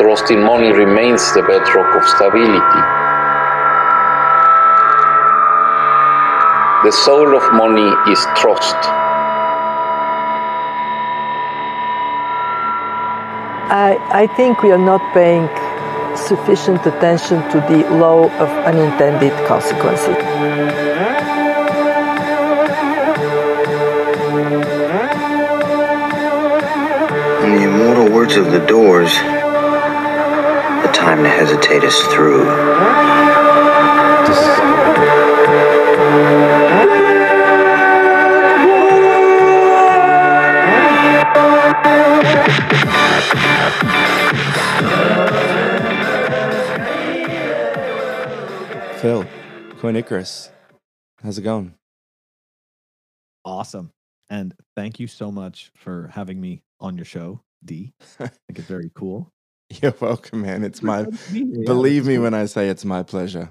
Trust in money remains the bedrock of stability. The soul of money is trust. I, I think we are not paying sufficient attention to the law of unintended consequences. In the immortal words of the doors, the hesitate is through. Phil, Coinicarus, how's it going? Awesome. And thank you so much for having me on your show, D. I think it's very cool. You're welcome, man. It's my Glad to be here. Yeah, believe me when I say it's my pleasure.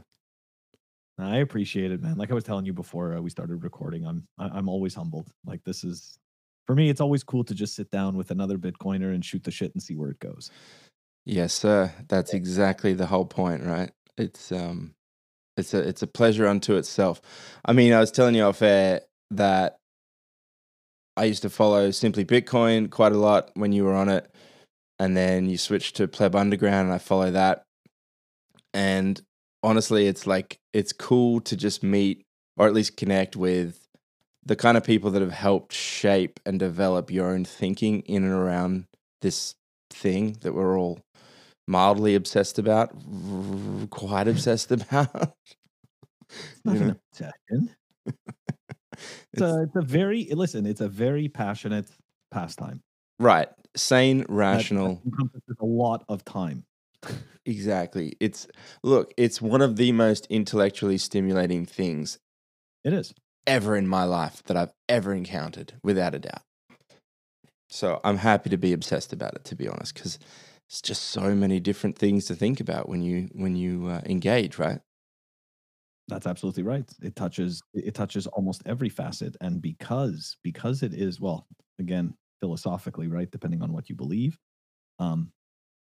I appreciate it, man. Like I was telling you before uh, we started recording, I'm I'm always humbled. Like this is for me, it's always cool to just sit down with another Bitcoiner and shoot the shit and see where it goes. Yes, sir. That's exactly the whole point, right? It's um it's a it's a pleasure unto itself. I mean, I was telling you off air that I used to follow Simply Bitcoin quite a lot when you were on it. And then you switch to Pleb Underground and I follow that. And honestly, it's like it's cool to just meet or at least connect with the kind of people that have helped shape and develop your own thinking in and around this thing that we're all mildly obsessed about, quite obsessed about. It's You not an obsession. It's It's- a, it's a very listen. It's a very passionate pastime. Right. Sane, rational. encompasses a lot of time. Exactly. It's look, it's one of the most intellectually stimulating things It is. ever in my life that I've ever encountered, without a doubt. So I'm happy to be obsessed about it, to be honest, because it's just so many different things to think about when you when you uh, engage, right? That's absolutely right. It touches it touches almost every facet, and because because it is well, again, philosophically, right, depending on what you believe, um,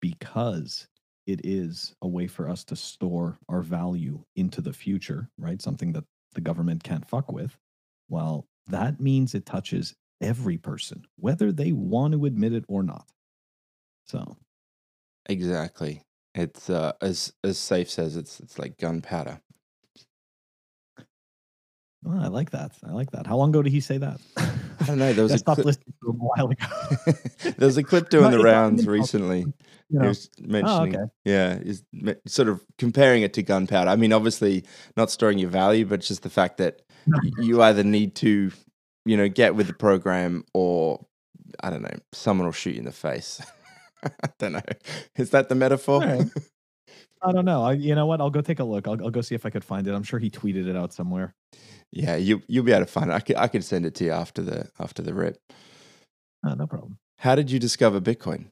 because it is a way for us to store our value into the future, right? Something that the government can't fuck with. Well, that means it touches every person, whether they want to admit it or not. So Exactly. It's uh, as as Saif says it's it's like gunpowder. oh, I like that. I like that. How long ago did he say that? I don't know. There was I a stopped clip, listening to him a while ago. there was a clip doing No, the rounds recently. you He know, was mentioning, oh, okay. yeah, is sort of comparing it to gunpowder. I mean, obviously not storing your value, but just the fact that you either need to, you know, get with the program or I don't know, someone will shoot you in the face. I don't know. Is that the metaphor? Right. I don't know. I, you know what? I'll go take a look. I'll, I'll go see if I could find it. I'm sure he tweeted it out somewhere. yeah, you you'll be able to find it. I could I could send it to you after the after the rip. Ah, no problem. How did you discover Bitcoin?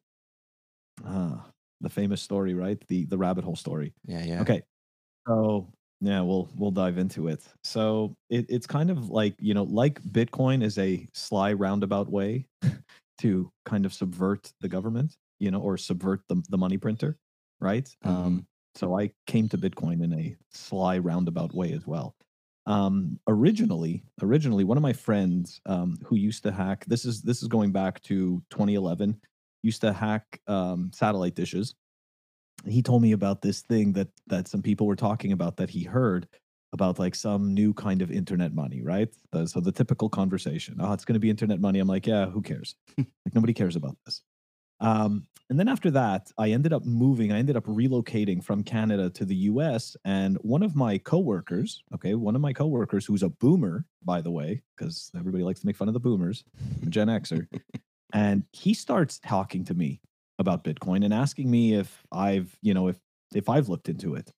Ah, the famous story, right? The the rabbit hole story. Yeah, yeah. Okay. So yeah, we'll we'll dive into it. So it, it's kind of like you know, like Bitcoin is a sly roundabout way to kind of subvert the government, you know, or subvert the the money printer, right? Um, so I came to Bitcoin in a sly roundabout way as well. Um, originally, originally, one of my friends um, who used to hack this is this is going back to 2011 used to hack um, satellite dishes he told me about this thing that that some people were talking about that he heard about like some new kind of internet money, right? The- so the typical conversation, oh, it's going to be internet money. I'm like, yeah, who cares? like nobody cares about this. Um, and then after that, I ended up moving. I ended up relocating from Canada to the U.S. And one of my coworkers, okay, one of my coworkers who's a boomer, by the way, because everybody likes to make fun of the boomers, Gen Xer, and he starts talking to me about Bitcoin and asking me if I've, you know, if if I've looked into it.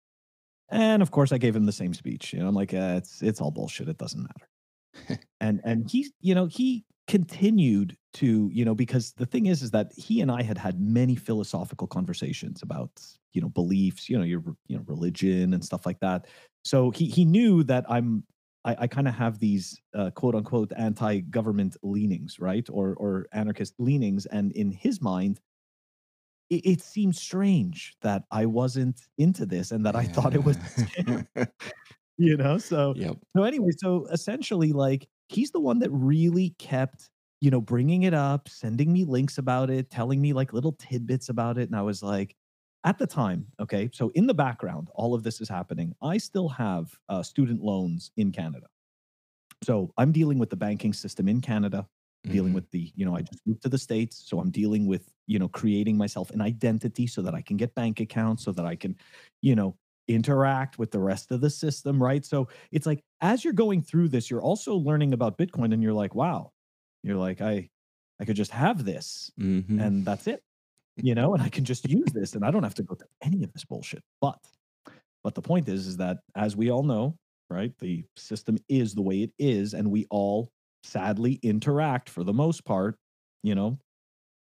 And of course, I gave him the same speech. You know, I'm like, eh, it's it's all bullshit. It doesn't matter. and and he, you know, he continued to, you know, because the thing is, is that he and I had had many philosophical conversations about, you know, beliefs, you know, your, you know, religion and stuff like that. So he he knew that I'm I, I kind of have these uh, quote unquote anti-government leanings, right, or or anarchist leanings, and in his mind, it, it seemed strange that I wasn't into this and that I thought it was, you know. So yep. so anyway, so essentially, like he's the one that really kept you know bringing it up, sending me links about it, telling me like little tidbits about it, and I was like. At the time, okay, so in the background, all of this is happening. I still have uh, student loans in Canada. So I'm dealing with the banking system in Canada, dealing Mhm. with the, you know, I just moved to the States. So I'm dealing with, you know, creating myself an identity so that I can get bank accounts, so that I can, you know, interact with the rest of the system, right? So it's like as you're going through this, you're also learning about Bitcoin and you're like, wow, you're like, I I could just have this Mhm. and that's it. You know, and I can just use this and I don't have to go through any of this bullshit. But but the point is is that as we all know, right, the system is the way it is and we all sadly interact for the most part, you know,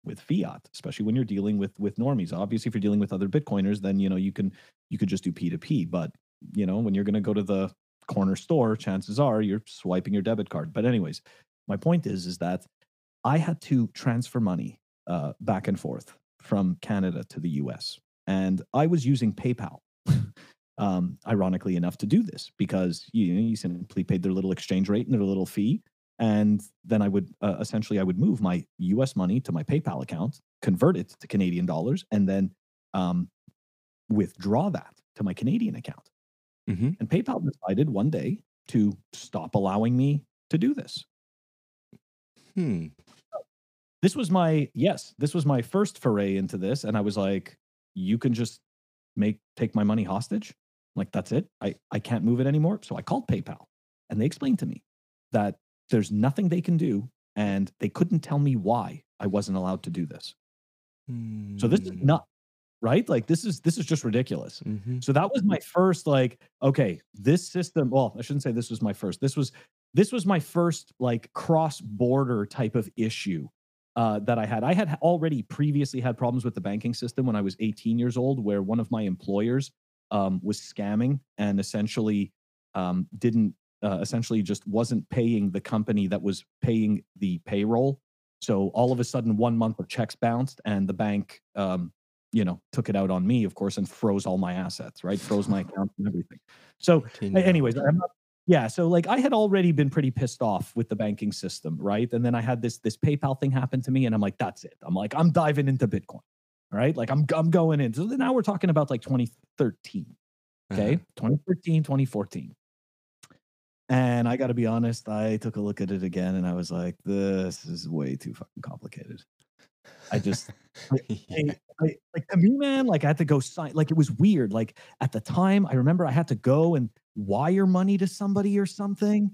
with fiat, especially when you're dealing with with normies. Obviously if you're dealing with other bitcoiners then you know you can you could just do P2P, but you know, when you're going to go to the corner store, chances are you're swiping your debit card. But anyways, my point is is that I had to transfer money uh, back and forth from Canada to the US. And I was using PayPal, um, ironically enough, to do this because you, know, you simply paid their little exchange rate and their little fee. And then I would uh, essentially I would move my US money to my PayPal account, convert it to Canadian dollars, and then um, withdraw that to my Canadian account. Mhm. And PayPal decided one day to stop allowing me to do this. Hmm. this was my yes this was my first foray into this and i was like you can just make take my money hostage like that's it i i can't move it anymore so i called paypal and they explained to me that there's nothing they can do and they couldn't tell me why i wasn't allowed to do this. So this is Hmm. not right? Like this is this is just ridiculous. Mhm. so that was my first like okay this system well i shouldn't say this was my first. This was this was my first like cross border type of issue uh, that i had. I had already previously had problems with the banking system when i was 18 years old where one of my employers um, was scamming and essentially um, didn't uh, essentially just wasn't paying the company that was paying the payroll. So all of a sudden one month of checks bounced and the bank um, you know took it out on me of course and froze all my assets right? Froze my account and everything. So Fucking a- hell. anyways I'm not, yeah so like i had already been pretty pissed off with the banking system right? And then i had this this paypal thing happen to me and i'm like that's it. I'm like i'm diving into bitcoin right? Like i'm i'm going in. So now we're talking about like 2013 okay? Uh-huh. 2013 2014 and i got to be honest i took a look at it again and i was like this is way too fucking complicated i just Yeah. I, I, like to me, man, like I had to go sign. Like it was weird. Like at the time, I remember I had to go and wire money to somebody or something,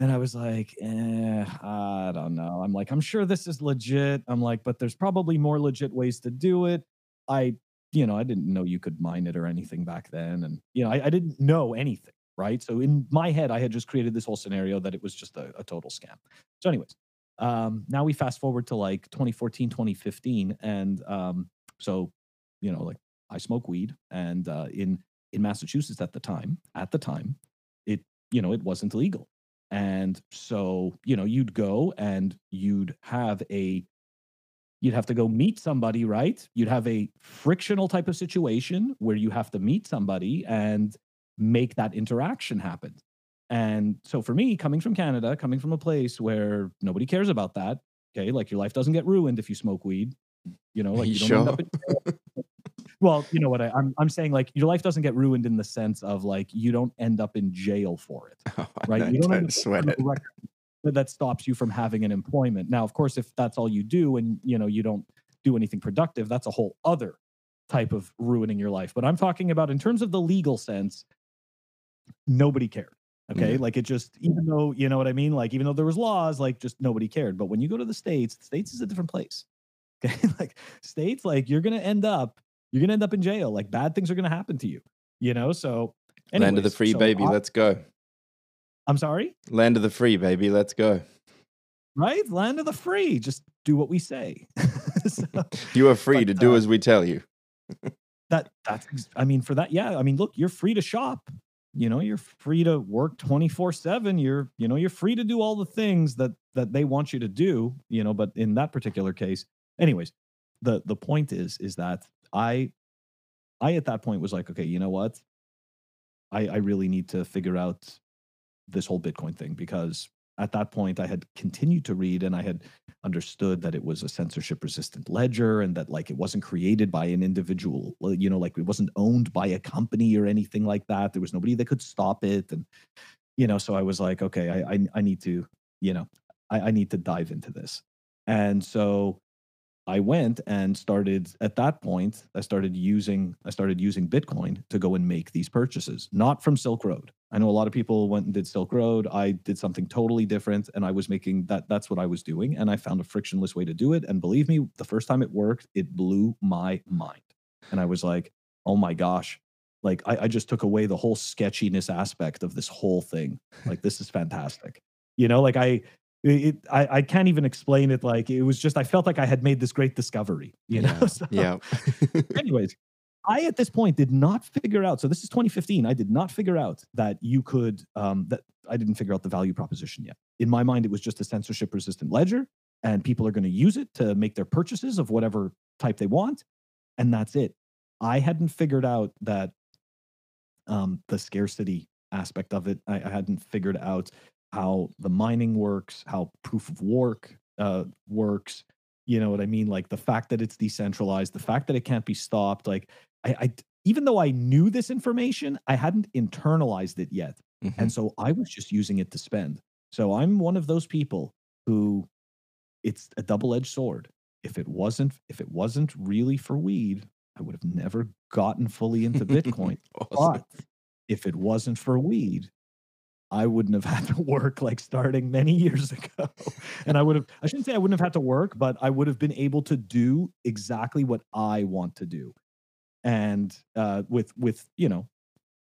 and I was like, eh, I don't know. I'm like, I'm sure this is legit. I'm like, but there's probably more legit ways to do it. I, you know, I didn't know you could mine it or anything back then, and you know, I, I didn't know anything, right? So in my head, I had just created this whole scenario that it was just a, a total scam. So, anyways, um, now we fast forward to like 2014, 2015, and um, so you know, like I smoke weed, and uh, in in Massachusetts at the time, at the time, it you know it wasn't legal, and so you know you'd go and you'd have a you'd have to go meet somebody, right? You'd have a frictional type of situation where you have to meet somebody and make that interaction happen. And so for me, coming from Canada, coming from a place where nobody cares about that, okay, like your life doesn't get ruined if you smoke weed, you know, like You you, don't end up in well, you know what I, I'm I'm saying like your life doesn't get ruined in the sense of like you don't end up in jail for it oh, right? No, you don't, don't sweat it. that stops you from having an employment. Now, of course, if that's all you do and you know you don't do anything productive, that's a whole other type of ruining your life. But I'm talking about in terms of the legal sense, nobody cared. Okay. Yeah. Like it just, even though, you know what I mean? Like, even though there was laws, like just nobody cared. But when you go to the States, the States is a different place. Okay. like States, like you're going to end up, you're going to end up in jail. Like bad things are going to happen to you, you know? So, Land of the free, so baby. I- Let's go. I'm sorry. Land of the free, baby. Let's go. right? Land of the free. Just do what we say. so You are free But, to do uh, as we tell you. that that's I mean, for that, yeah. I mean, look, you're free to shop. You know, you're free to work 24-7. You're, you know, you're free to do all the things that that they want you to do, you know, but in that particular case, anyways. the the point is is that I I at that point was like, okay, you know what? I I really need to figure out this whole Bitcoin thing because at that point I had continued to read and I had understood that it was a censorship resistant ledger and that like it wasn't created by an individual, you know, like it wasn't owned by a company or anything like that. There was nobody that could stop it. And, you know, so I was like, okay, I I, I need to, you know, I, I need to dive into this. And so I went and started at that point, I started using I started using Bitcoin to go and make these purchases, not from Silk Road. I know a lot of people went and did Silk Road. I did something totally different and I was making that that's what I was doing and I found a frictionless way to do it and believe me, the first time it worked, it blew my mind. And I was like, "Oh my gosh, like I, I just took away the whole sketchiness aspect of this whole thing. Like this is fantastic." You know, like I it, I, I can't even explain it. Like it was just, I felt like I had made this great discovery, you know? Yeah. So, yeah. anyways, I at this point did not figure out. So this is 2015. I did not figure out that you could, um, that I didn't figure out the value proposition yet. In my mind, it was just a censorship resistant ledger and people are going to use it to make their purchases of whatever type they want. And that's it. I hadn't figured out that um, the scarcity aspect of it. I, I hadn't figured out how the mining works, how proof of work uh, works. You know what I mean? Like the fact that it's decentralized, the fact that it can't be stopped. Like I, I even though I knew this information, I hadn't internalized it yet, Mhm. and so I was just using it to spend. So I'm one of those people who it's a double-edged sword. If it wasn't, if it wasn't really for weed, I would have never gotten fully into Bitcoin. Awesome. But if it wasn't for weed, I wouldn't have had to work like starting many years ago. And I would have, I shouldn't say I wouldn't have had to work, but I would have been able to do exactly what I want to do. And uh, with, with, you know,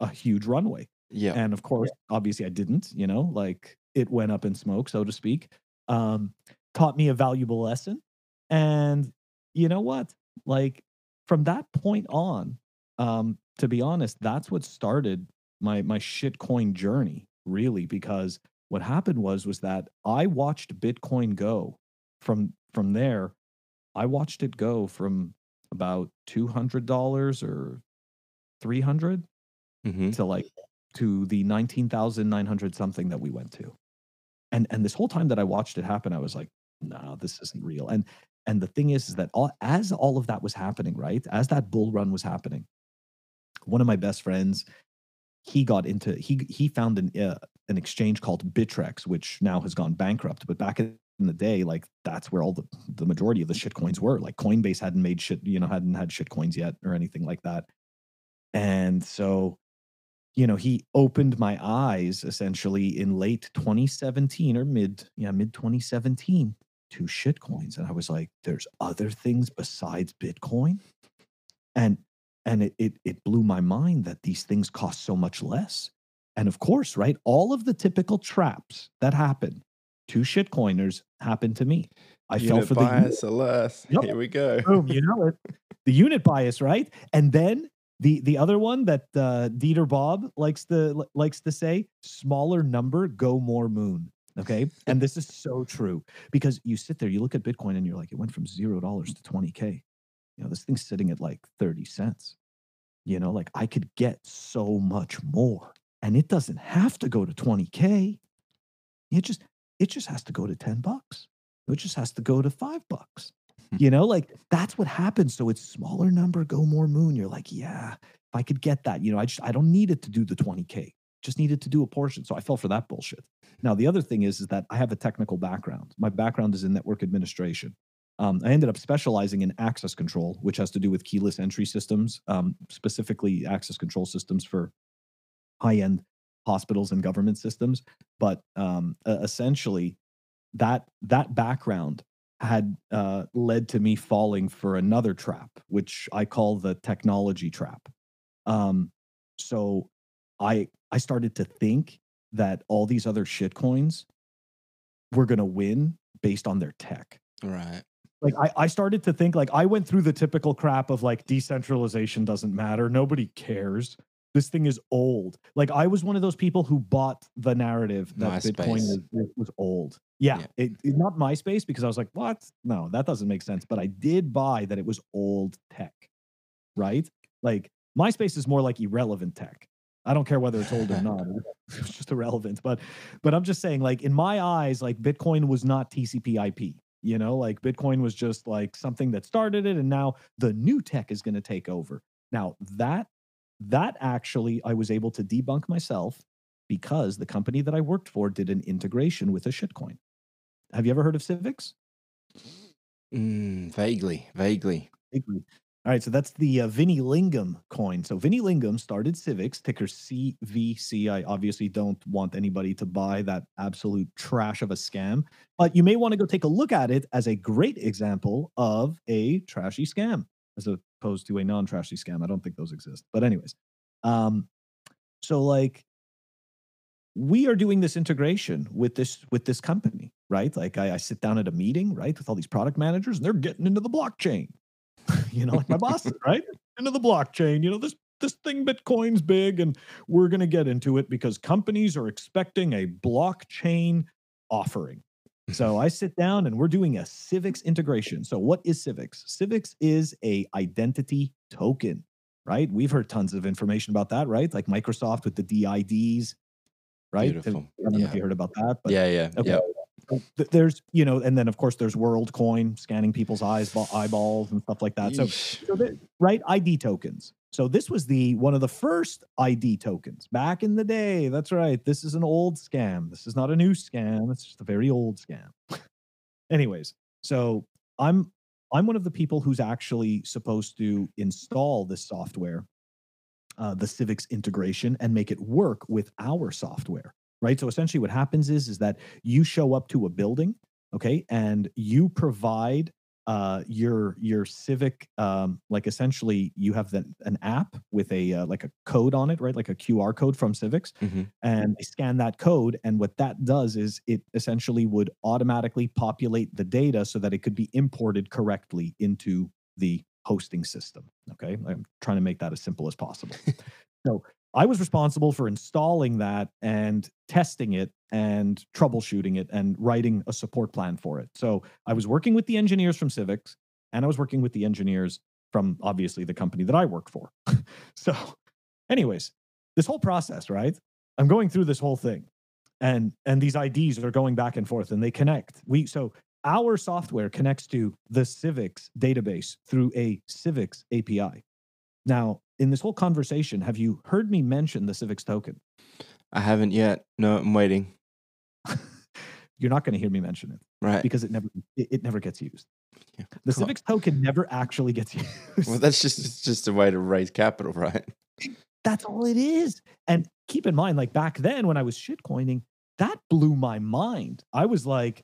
a huge runway. Yeah. And of course, obviously I didn't, you know, like it went up in smoke, so to speak. Um, taught me a valuable lesson. And you know what? Like from that point on, um, to be honest, that's what started my my shitcoin journey, really, because what happened was was that I watched Bitcoin go from from there, I watched it go from about two hundred dollars or three hundred hmm to like to the 19,900 something that we went to. And and this whole time that I watched it happen, I was like, no, this isn't real. And and the thing is, is that all, as all of that was happening, right? As that bull run was happening, one of my best friends, he got into he he found an uh, an exchange called Bittrex, which now has gone bankrupt. But back in the day, like that's where all the the majority of the shit coins were. Like Coinbase hadn't made shit, you know, hadn't had shit coins yet or anything like that. And so, you know, he opened my eyes essentially in late 2017 or mid, yeah, mid 2017 to shit coins. And I was like, there's other things besides Bitcoin. And and it, it it blew my mind that these things cost so much less. And of course, right, all of the typical traps that happen to shitcoiners happened to me. I fell Unit for the unit bias alert. Yep. Here we go. boom, you know it. The unit bias, right? And then the the other one that uh, Dieter Bob likes to likes to say: smaller number, go more moon. Okay, and this is so true because you sit there, you look at Bitcoin, and you're like, it went from zero dollars to twenty k. You know, this thing's sitting at like thirty cents. You know, like I could get so much more, and it doesn't have to go to twenty k. It just it just has to go to ten bucks. It just has to go to five bucks. You know, like that's what happens. So it's smaller number, go more moon. You're like, yeah, if I could get that, you know, I just I don't need it to do the 20K. Just needed to do a portion. So I fell for that bullshit. Now the other thing is, is that I have a technical background. My background is in network administration. Um, I ended up specializing in access control, which has to do with keyless entry systems, um, specifically access control systems for high-end hospitals and government systems. But um, uh, essentially, that that background had uh, led to me falling for another trap, which I call the technology trap. Um, so I I started to think that all these other shit coins were gonna win based on their tech. Right. Like I, I started to think like I went through the typical crap of like decentralization doesn't matter, nobody cares. This thing is old. Like I was one of those people who bought the narrative that Bitcoin was, was old. Yeah, Yeah. It, it- not MySpace because I was like, what? No, that doesn't make sense. But I did buy that it was old tech, right? Like MySpace is more like irrelevant tech. I don't care whether it's old or not. It's just irrelevant. But but I'm just saying, like in my eyes, like Bitcoin was not TCP/IP. You know, like Bitcoin was just like something that started it, and now the new tech is going to take over. Now that that actually I was able to debunk myself because the company that I worked for did an integration with a shitcoin. Have you ever heard of Civics? Mm, vaguely, vaguely. Vaguely. All right, so that's the uh, Vinny Lingham coin. So Vinny Lingham started Civics, ticker CVC. I obviously don't want anybody to buy that absolute trash of a scam, but you may want to go take a look at it as a great example of a trashy scam, as opposed to a non-trashy scam. I don't think those exist, but anyways, um, so like we are doing this integration with this with this company, right? Like I, I sit down at a meeting, right, with all these product managers, and they're getting into the blockchain you know, like my boss, right? Into the blockchain. You know, this this thing Bitcoin's big, and we're going to get into it because companies are expecting a blockchain offering. So I sit down and we're doing a civics integration. So what is civics? Civics is a identity token, right? We've heard tons of information about that, right? Like Microsoft with the DIDs, right? Beautiful. I don't know if you heard about that, but yeah, yeah, Okay. yeah. there's you know and then of course there's worldcoin scanning people's eyes eyeballs and stuff like that so, so right id tokens so this was the one of the first id tokens back in the day. That's right. This is an old scam. This is not a new scam. It's just a very old scam. Anyways so i'm i'm one of the people who's actually supposed to install this software uh, the civics integration and make it work with our software right? So essentially what happens is is that you show up to a building okay and you provide uh, your your civic um, like essentially you have the, an app with a uh, like a code on it right? Like a qr code from civics Mhm. and they scan that code and what that does is it essentially would automatically populate the data so that it could be imported correctly into the hosting system okay? I'm trying to make that as simple as possible. So I was responsible for installing that and testing it and troubleshooting it and writing a support plan for it. So I was working with the engineers from Civics and I was working with the engineers from obviously the company that I work for. so, anyways, this whole process, right? I'm going through this whole thing and and these IDs are going back and forth and they connect. We so our software connects to the Civics database through a Civics API. Now, in this whole conversation, have you heard me mention the Civics token? I haven't yet. No, I'm waiting. You're not going to hear me mention it Right. because it never it, it never gets used. Yeah. The Come on. Civics token never actually gets used. Well, that's just just a way to raise capital, right? That's all it is. And keep in mind, like back then when I was shitcoining, that blew my mind. I was like,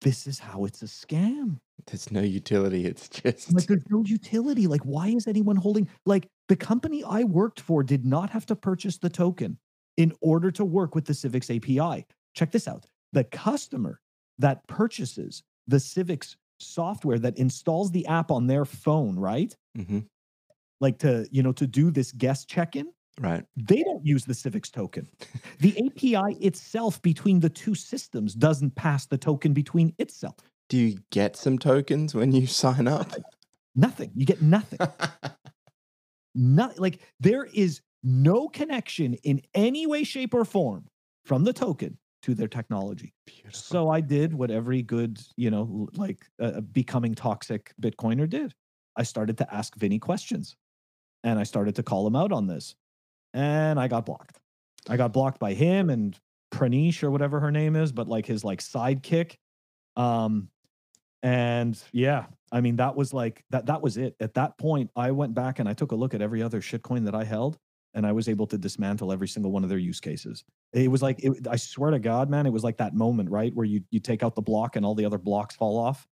this is how it's a scam. There's no utility. It's just Like there's no utility. Like, why is anyone holding like the company I worked for did not have to purchase the token in order to work with the Civics API. Check this out. The customer that purchases the Civics software that installs the app on their phone, right? Mhm. Like to, you know, to do this guest check-in, right. they don't use the civics token the api itself between the two systems doesn't pass the token between itself Do you get some tokens when you sign up? nothing. You get nothing. Not like there is no connection in any way shape or form from the token to their technology. Beautiful. so i did what every good you know like uh, becoming toxic bitcoiner did. I started to ask vinny questions and i started to call him out on this and i got blocked. I got blocked by him and pranish or whatever her name is but like his like sidekick. Um and yeah i mean that was like that that was it. At that point i went back and i took a look at every other shitcoin that i held and i was able to dismantle every single one of their use cases. It was like it, i swear to god man it was like that moment right where you you take out the block and all the other blocks fall off.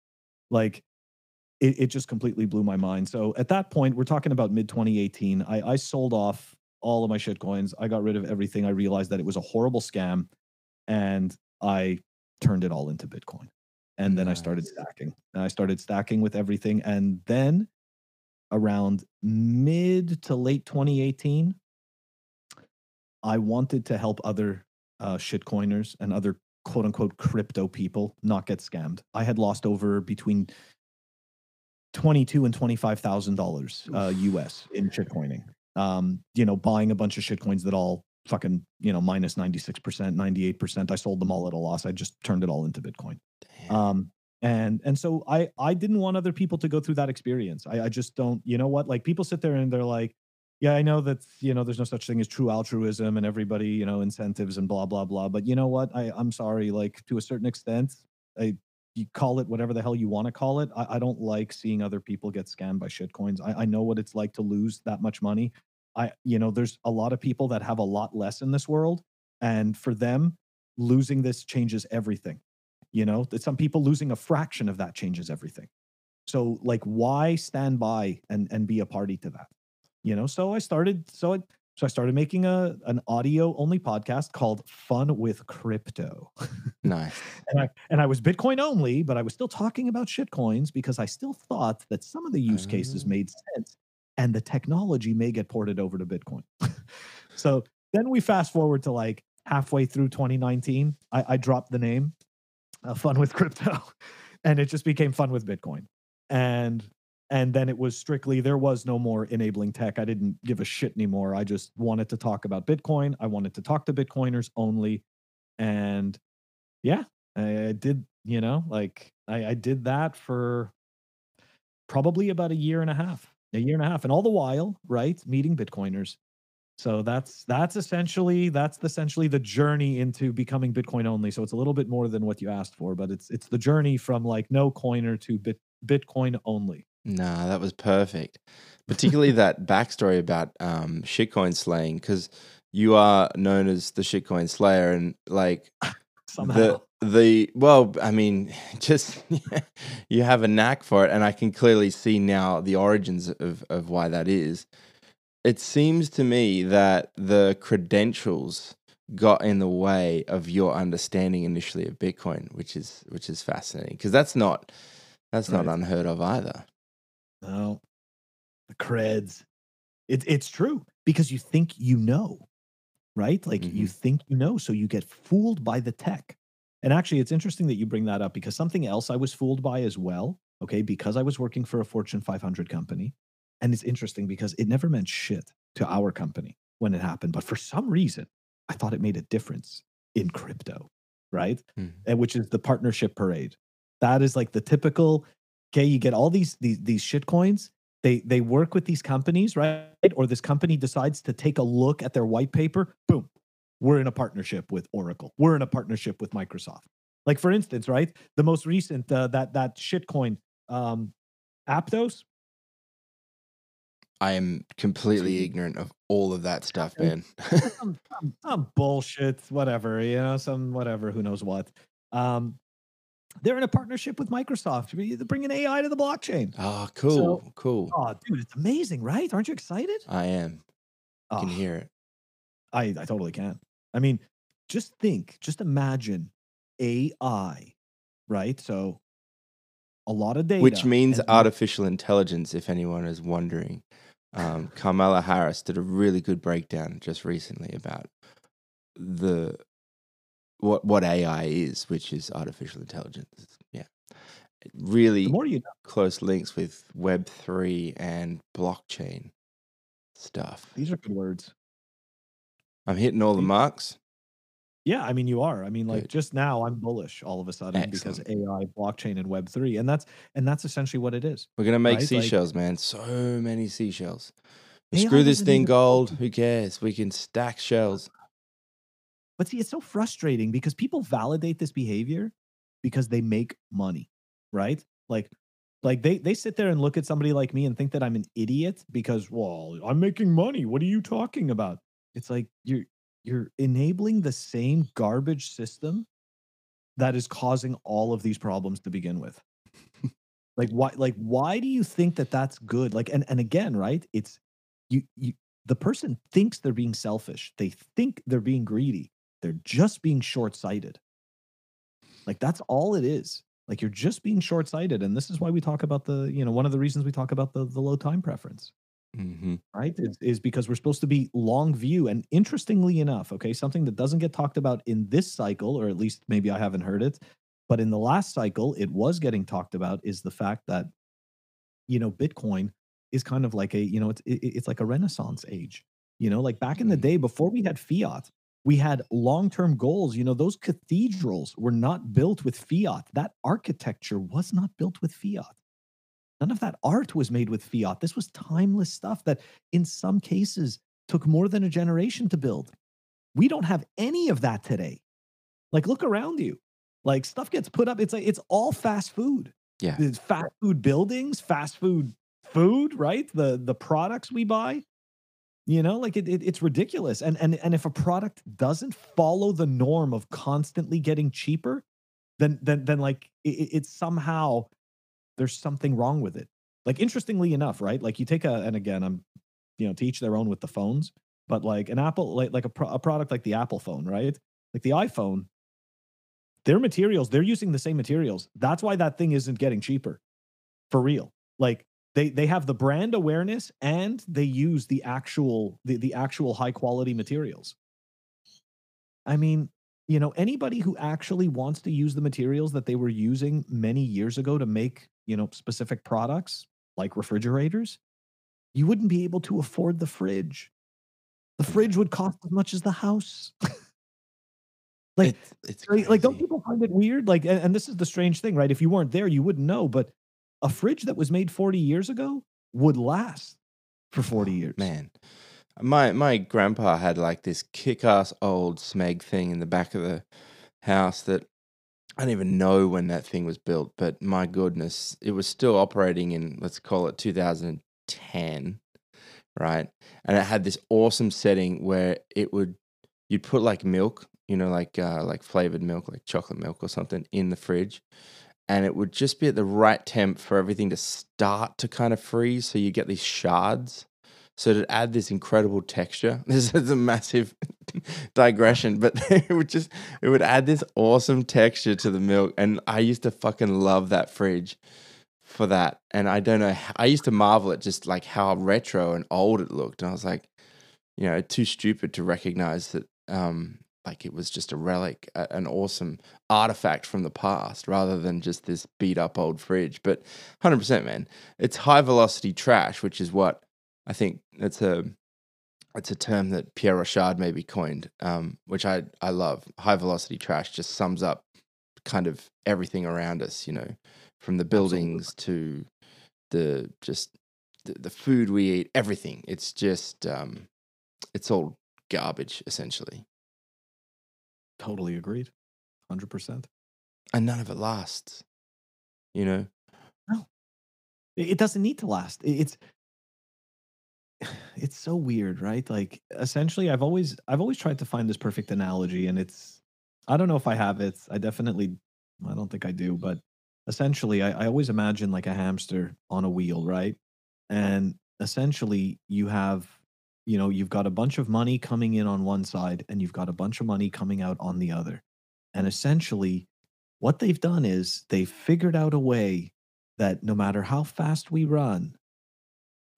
Like it, it just completely blew my mind. So at that point we're talking about mid 2018 i i sold off all of my shit coins i got rid of everything. I realized that it was a horrible scam and i turned it all into bitcoin and then i started stacking and i started stacking with everything and then around mid to late 2018 I wanted to help other uh, shitcoiners and other quote unquote crypto people not get scammed. I had lost over between twenty-two and twenty-five thousand dollars uh, US in shitcoining. Um, you know, buying a bunch of shitcoins that all fucking you know minus minus ninety-six percent, ninety-eight percent. I sold them all at a loss. I just turned it all into Bitcoin. Um, and and so I I didn't want other people to go through that experience. I, I just don't. You know what? Like people sit there and they're like, yeah, I know that you know there's no such thing as true altruism and everybody you know incentives and blah blah blah. But you know what? I I'm sorry. Like to a certain extent, I you call it whatever the hell you want to call it. I, I don't like seeing other people get scammed by shitcoins. I, I know what it's like to lose that much money. I you know there's a lot of people that have a lot less in this world, and for them, losing this changes everything. You know, that some people losing a fraction of that changes everything. So like, why stand by and and be a party to that? you know so i started so i so i started making a an audio only podcast called fun with crypto Nice. and i and i was bitcoin only but i was still talking about shit coins because i still thought that some of the use cases Oh. made sense and the technology may get ported over to bitcoin. So then we fast forward to like halfway through 2019 i, I dropped the name uh, fun with crypto and it just became fun with bitcoin. And and then it was strictly there was no more enabling tech. I didn't give a shit anymore. I just wanted to talk about bitcoin. I wanted to talk to bitcoiners only. And yeah i, did you know like I, I did that for probably about a year and a half a year and a half and all the while right meeting bitcoiners. So that's that's essentially that's essentially the journey into becoming bitcoin only. So it's a little bit more than what you asked for but it's it's the journey from like no coiner to bit bitcoin only. Nah, that was perfect. Particularly that backstory about um, shitcoin slaying, because you are known as the shitcoin slayer, and like somehow the the well, I mean, just you have a knack for it, and I can clearly see now the origins of of why that is. It seems to me that the credentials got in the way of your understanding initially of Bitcoin, which is which is fascinating because that's not that's not unheard of either. No, the creds. It's it's true because you think you know, right? Like you think you know, so you get fooled by the tech. And actually, it's interesting that you bring that up because something else I was fooled by as well. Okay, because I was working for a Fortune 500 company, and it's interesting because it never meant shit to our company when it happened, but for some reason, I thought it made a difference in crypto, right? Mhm. And which is the partnership parade. That is like the typical okay you get all these these these shit coins they they work with these companies right? Or this company decides to take a look at their white paper boom we're in a partnership with oracle. We're in a partnership with microsoft. Like for instance right the most recent uh, that that shitcoin um aptos. I am completely ignorant of all of that stuff, man. some, some, some bullshit whatever you know some whatever who knows what. Um they're in a partnership with microsoft they're bringing ai to the blockchain oh, cool, cool. oh dude it's amazing right aren't you excited I am. I can Oh, hear it. I, I totally can. I mean, just think, just imagine AI, right? So a lot of data. Which means and- artificial intelligence, if anyone is wondering. Um, Kamala Harris did a really good breakdown just recently about the what what AI is, which is artificial intelligence. Yeah, really the more you know, close links with Web three and blockchain stuff. these are good words. I'm hitting all the marks. Yeah, I mean you are. I mean, like Good. just now I'm bullish all of a sudden because AI, blockchain, and Web three. And that's and that's essentially what it is. We're gonna make Right, like- seashells, man. So many seashells. AI Screw this thing gold. Who cares? We can stack shells. But see, it's so frustrating because people validate this behavior because they make money, right? Like, like they they sit there and look at somebody like me and think that I'm an idiot because, well, I'm making money. What are you talking about? It's like you're you're enabling the same garbage system that is causing all of these problems to begin with. like why like why do you think that that's good? Like and and again, right? It's you you the person thinks they're being selfish. They think they're being greedy. They're just being short-sighted. Like that's all it is. Like you're just being short-sighted and this is why we talk about the, you know, one of the reasons we talk about the the low time preference. hmm right? Is, is because we're supposed to be long view. And interestingly enough, okay, something that doesn't get talked about in this cycle, or at least maybe I haven't heard it, but in the last cycle, it was getting talked about is the fact that, you know, Bitcoin is kind of like a, you know, it's it, it's like a renaissance age. You know, like back in the Mm. day before we had fiat, we had long-term goals. You know, those cathedrals were not built with fiat. That architecture was not built with fiat. None of that art was made with fiat. This was timeless stuff that, in some cases, took more than a generation to build. We don't have any of that today. Like, look around you. Like, stuff gets put up. It's like it's all fast food. Yeah. It's fast food buildings, fast food food, right? The the products we buy. You know, like it, it it's ridiculous. And and and if a product doesn't follow the norm of constantly getting cheaper, then then then like it, it- it's somehow there's something wrong with it. Like interestingly enough, right? Like you take a and again, I'm you know to each their own with the phones, but like an Apple like like a, pro, a product like the Apple phone, right? Like the iPhone, their materials, they're using the same materials. That's why that thing isn't getting cheaper. For real. Like they they have the brand awareness and they use the actual the, the actual high quality materials. I mean, you know, anybody who actually wants to use the materials that they were using many years ago to make, you know, specific products like refrigerators, you wouldn't be able to afford the fridge. The fridge would cost as much as the house. like it's, it's like, like, don't people find it weird? Like, and, and this is the strange thing, right? If you weren't there, you wouldn't know. But a fridge that was made 40 years ago would last for 40 years. Man, my my grandpa had like this kick-ass old Smeg thing in the back of the house that I don't even know when that thing was built, but my goodness, it was still operating in let's call it 2010, right? And it had this awesome setting where it would you'd put like milk, you know, like uh, like flavored milk, like chocolate milk or something, in the fridge, and it would just be at the right temp for everything to start to kind of freeze, so you get these shards. So to add this incredible texture, this is a massive digression, but it would just it would add this awesome texture to the milk, and I used to fucking love that fridge for that. And I don't know, I used to marvel at just like how retro and old it looked, and I was like, you know, too stupid to recognize that, um, like it was just a relic, a- an awesome artifact from the past, rather than just this beat up old fridge. But hundred percent, man, it's high velocity trash, which is what I think it's a it's a term that Pierre Rochard maybe coined, um, which I I love. High velocity trash just sums up kind of everything around us, you know, from the buildings to the just the, the food we eat, everything. It's just um, it's all garbage essentially, Totally agreed. 100%. and none of it lasts. You know, It it doesn't need to last. It's it's so weird, right? Like essentially I've always I've always tried to find this perfect analogy and it's I don't know if I have it. I definitely I don't think I do, but essentially I, I always imagine like a hamster on a wheel, right? And essentially you have you know, you've got a bunch of money coming in on one side and you've got a bunch of money coming out on the other. And essentially what they've done is they've figured out a way that no matter how fast we run,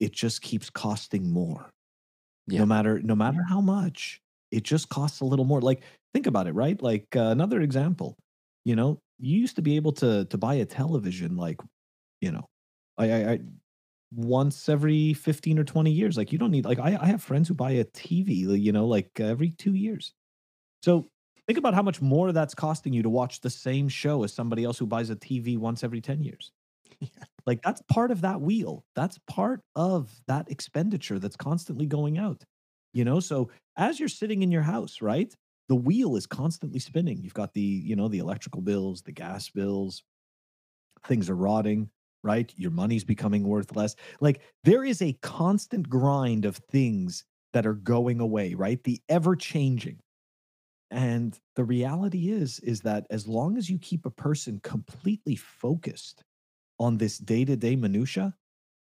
it just keeps costing more. Yeah. No matter no matter how much, it just costs a little more. Like think about it, right? Like uh, another example, you know, you used to be able to to buy a television like, you know, I I, I once every 15 or 20 years. Like you don't need like I, I have friends who buy a TV, you know, like every 2 years. So think about how much more that's costing you to watch the same show as somebody else who buys a TV once every 10 years. yeah. Like that's part of that wheel. That's part of that expenditure that's constantly going out. You know, so as you're sitting in your house, right? The wheel is constantly spinning. You've got the, you know, the electrical bills, the gas bills, things are rotting, right? Your money's becoming worth less. Like there is a constant grind of things that are going away, right? The ever changing. And the reality is is that as long as you keep a person completely focused on this day-to-day minutia,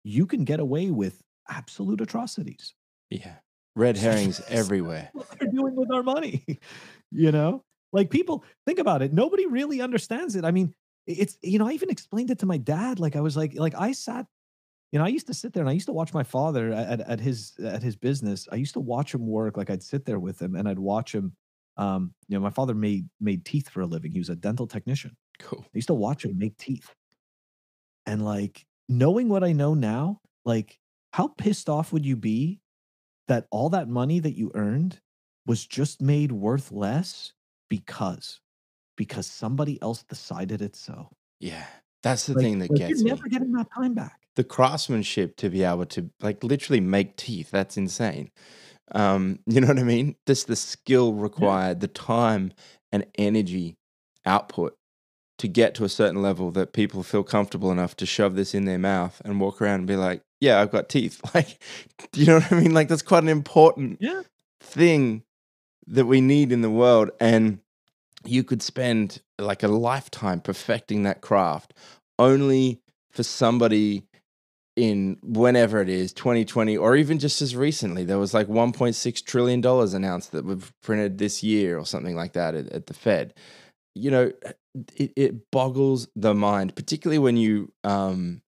you can get away with absolute atrocities. yeah, red herrings everywhere. What they're doing with our money, you know? Like people think about it. Nobody really understands it. I mean, it's you know, I even explained it to my dad. Like I was like, like I sat you know, I used to sit there and I used to watch my father at, at his at his business. I used to watch him work. Like I'd sit there with him and I'd watch him. Um, you know, my father made made teeth for a living. He was a dental technician. Cool. I used to watch him make teeth. And like knowing what I know now, like how pissed off would you be that all that money that you earned was just made worth less because because somebody else decided it so. Yeah. That's the Like, thing that like, gets you're me. never getting that time back. the craftsmanship to be able to like literally make teeth that's insane um you know what i mean just the skill required the time and energy output to get to a certain level that people feel comfortable enough to shove this in their mouth and walk around and be like yeah i've got teeth like you know what i mean like that's quite an important Yeah. thing that we need in the world and you could spend like a lifetime perfecting that craft only for somebody in whenever it is 2020 or even just as recently. There was like 1.6 trillion dollars announced that we've printed this year or something like that at, at the fed. You know it, it boggles the mind particularly when you um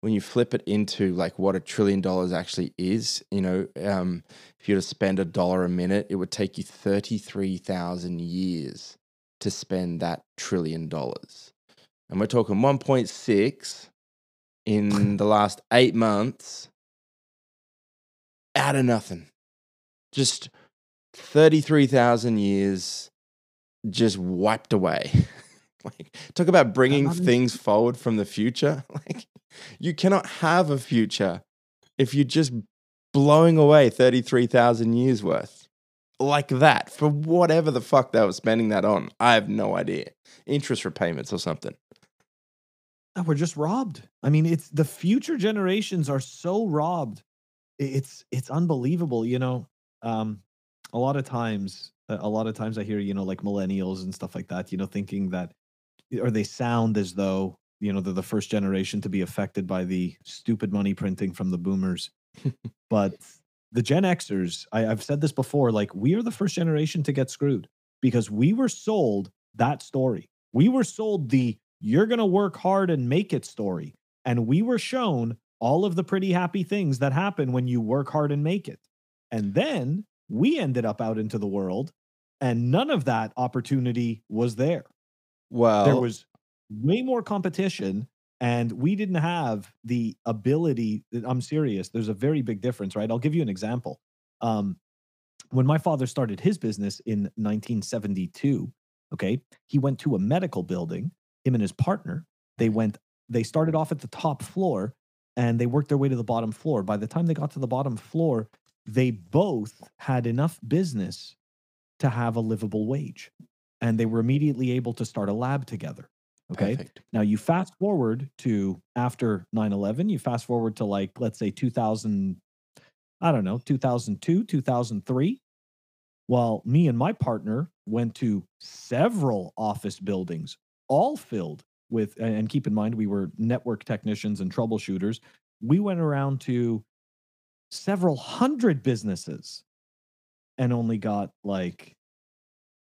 when you flip it into like what a trillion dollars actually is you know um if you were to spend a dollar a minute it would take you 33,000 years to spend that trillion dollars and we're talking 1.6 in the last eight months out of nothing. Just 33,000 years just wiped away. like, talk about bringing things forward from the future. Like, you cannot have a future if you're just blowing away 33,000 years worth like that for whatever the fuck they were spending that on. I have no idea. Interest repayments or something. We're just robbed. I mean, it's the future generations are so robbed. It's it's unbelievable. You know, um, a lot of times, a lot of times I hear you know like millennials and stuff like that. You know, thinking that, or they sound as though you know they're the first generation to be affected by the stupid money printing from the boomers. but the Gen Xers, I, I've said this before, like we are the first generation to get screwed because we were sold that story. We were sold the you're going to work hard and make it story. And we were shown all of the pretty happy things that happen when you work hard and make it. And then we ended up out into the world and none of that opportunity was there. Well, There was way more competition and we didn't have the ability i'm serious there's a very big difference right? I'll give you an example. Um, when my father started his business in 1972 okay he went to a medical building him and his partner they went they started off at the top floor and they worked their way to the bottom floor. By the time they got to the bottom floor they both had enough business to have a livable wage and they were immediately able to start a lab together okay perfect. now you fast forward to after 9/11, you fast forward to like let's say 2000 I don't know, 2002, 2003. While me and my partner went to several office buildings all filled with and keep in mind we were network technicians and troubleshooters. We went around to several hundred businesses and only got like